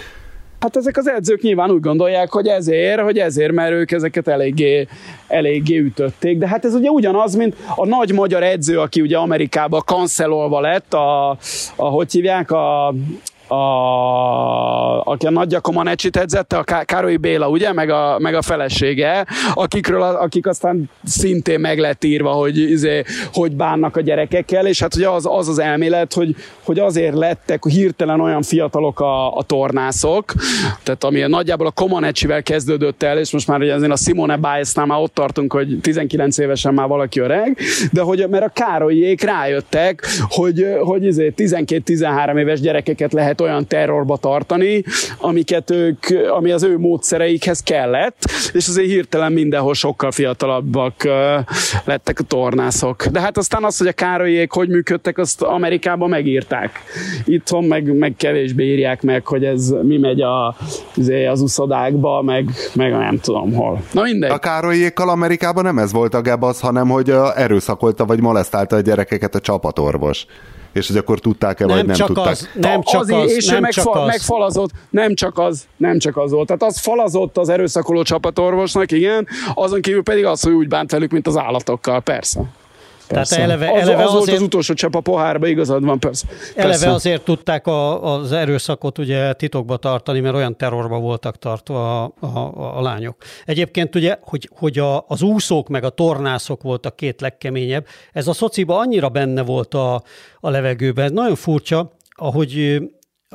Hát ezek az edzők nyilván úgy gondolják, hogy ezért, hogy ezért, mert ők ezeket eléggé, eléggé ütötték. De hát ez ugye ugyanaz, mint a nagy magyar edző, aki ugye Amerikában kancelolva lett, a, a hogy hívják, a, a, aki a Nagy Giacomanecsit edzette, a Károly Béla, ugye, meg a, meg a felesége, akikről, akik aztán szintén meg lett írva, hogy, izé, hogy bánnak a gyerekekkel, és hát ugye az az, az elmélet, hogy, hogy azért lettek hirtelen olyan fiatalok a, a tornászok, tehát ami nagyjából a Comanecivel kezdődött el, és most már ugye azért a Simone Biles-nál már ott tartunk, hogy 19 évesen már valaki öreg, de hogy mert a Károlyék rájöttek, hogy, hogy izé 12-13 éves gyerekeket lehet lehet olyan terrorba tartani, amiket ők, ami az ő módszereikhez kellett, és azért hirtelen mindenhol sokkal fiatalabbak lettek a tornászok. De hát aztán az, hogy a Károlyék hogy működtek, azt Amerikában megírták. Itthon meg, meg kevésbé írják meg, hogy ez mi megy a, izé, az uszodákba, meg, meg nem tudom hol. Na mindegy. A Károlyékkal Amerikában nem ez volt a gebasz, hanem hogy erőszakolta vagy molesztálta a gyerekeket a csapatorvos és hogy akkor tudták-e, vagy nem csak tudták. Az, nem csak Azért, az, és nem ő meg, csak az. megfalazott, nem csak az, nem csak az volt. Tehát az falazott az erőszakoló csapatorvosnak, igen, azon kívül pedig az, hogy úgy bánt velük, mint az állatokkal, persze. Persze. Tehát eleve, az, eleve az volt azért, az utolsó csepp a pohárba, igazad van, persze. eleve persze. azért tudták a, az erőszakot ugye titokba tartani, mert olyan terrorba voltak tartva a, a, a, a lányok. Egyébként ugye, hogy, hogy a, az úszók meg a tornászok voltak két legkeményebb, ez a szociba annyira benne volt a, a levegőben, ez nagyon furcsa, ahogy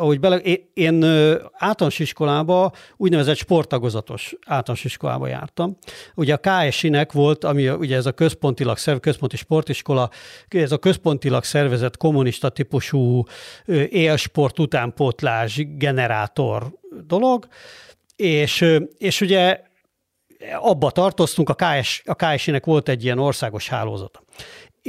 ahogy bele, én, általános iskolába, úgynevezett sporttagozatos általános iskolába jártam. Ugye a KSI-nek volt, ami ugye ez a központilag szerv, központi sportiskola, ez a központilag szervezett kommunista típusú élsport utánpótlás generátor dolog, és, és ugye abba tartoztunk, a, KS, a KSI-nek volt egy ilyen országos hálózata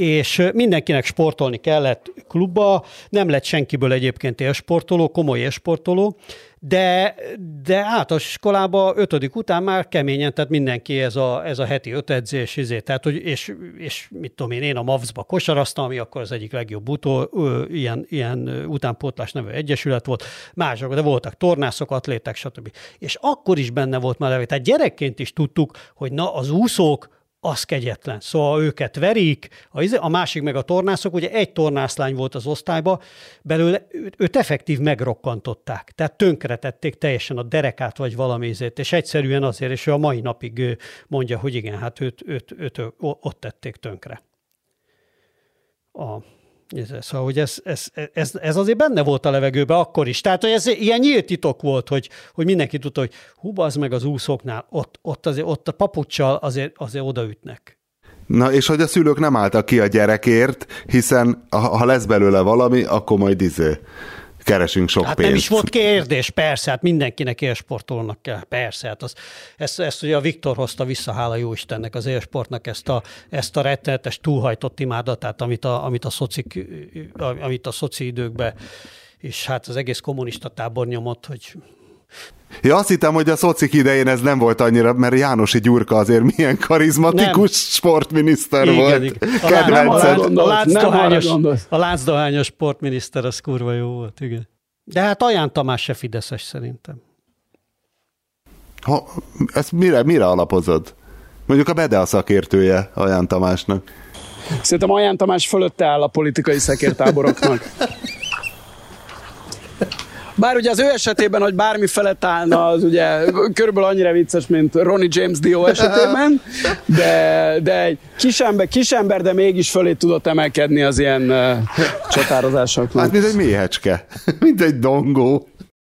és mindenkinek sportolni kellett klubba, nem lett senkiből egyébként élsportoló, komoly élsportoló, de, de általános iskolába ötödik után már keményen, tehát mindenki ez a, ez a heti öt edzés, izé, tehát, hogy, és, és mit tudom én, én a MAVS-ba kosaraztam, ami akkor az egyik legjobb utó, ö, ilyen, ilyen utánpótlás nevű egyesület volt, mások, de voltak tornászok, atléták, stb. És akkor is benne volt már levét. Tehát gyerekként is tudtuk, hogy na az úszók, az kegyetlen. Szóval őket verik, a, a másik meg a tornászok, ugye egy tornászlány volt az osztályba, belőle őt effektív megrokkantották. Tehát tönkretették teljesen a derekát, vagy valamizét, és egyszerűen azért, és ő a mai napig mondja, hogy igen, hát őt, őt, őt, őt ott tették tönkre. A, Szóval, hogy ez, ez, ez, ez azért benne volt a levegőben akkor is. Tehát, hogy ez ilyen nyílt titok volt, hogy, hogy mindenki tudta, hogy hú, az meg az úszóknál, ott, ott, azért, ott a papucsal azért, azért odaütnek. Na, és hogy a szülők nem álltak ki a gyerekért, hiszen ha lesz belőle valami, akkor majd izé keresünk sok hát pénzt. nem is volt kérdés, persze, hát mindenkinek élsportolónak kell, persze. Hát az, ezt, ezt ugye a Viktor hozta vissza, hála jó Istennek, az élsportnak ezt a, ezt a rettenetes túlhajtott imádatát, amit a, amit a, szocik, amit a szoci időkben és hát az egész kommunista tábor nyomott, hogy Ja, azt hittem, hogy a szocik idején ez nem volt annyira, mert Jánosi Gyurka azért milyen karizmatikus nem. sportminiszter igen, volt. Igen. A, láncdohányos, a láncdohányos sportminiszter, az kurva jó volt, igen. De hát Aján Tamás se Fideszes szerintem. Ha, ezt mire, mire alapozod? Mondjuk a Bede a szakértője Aján Tamásnak. Szerintem Aján Tamás fölötte áll a politikai szekértáboroknak. Bár ugye az ő esetében, hogy bármi felett állna, az ugye körülbelül annyira vicces, mint Ronnie James Dio esetében, de, de egy kisember, kisember, de mégis fölé tudott emelkedni az ilyen uh, csatározásoknak. Hát mint egy méhecske, mint egy dongó.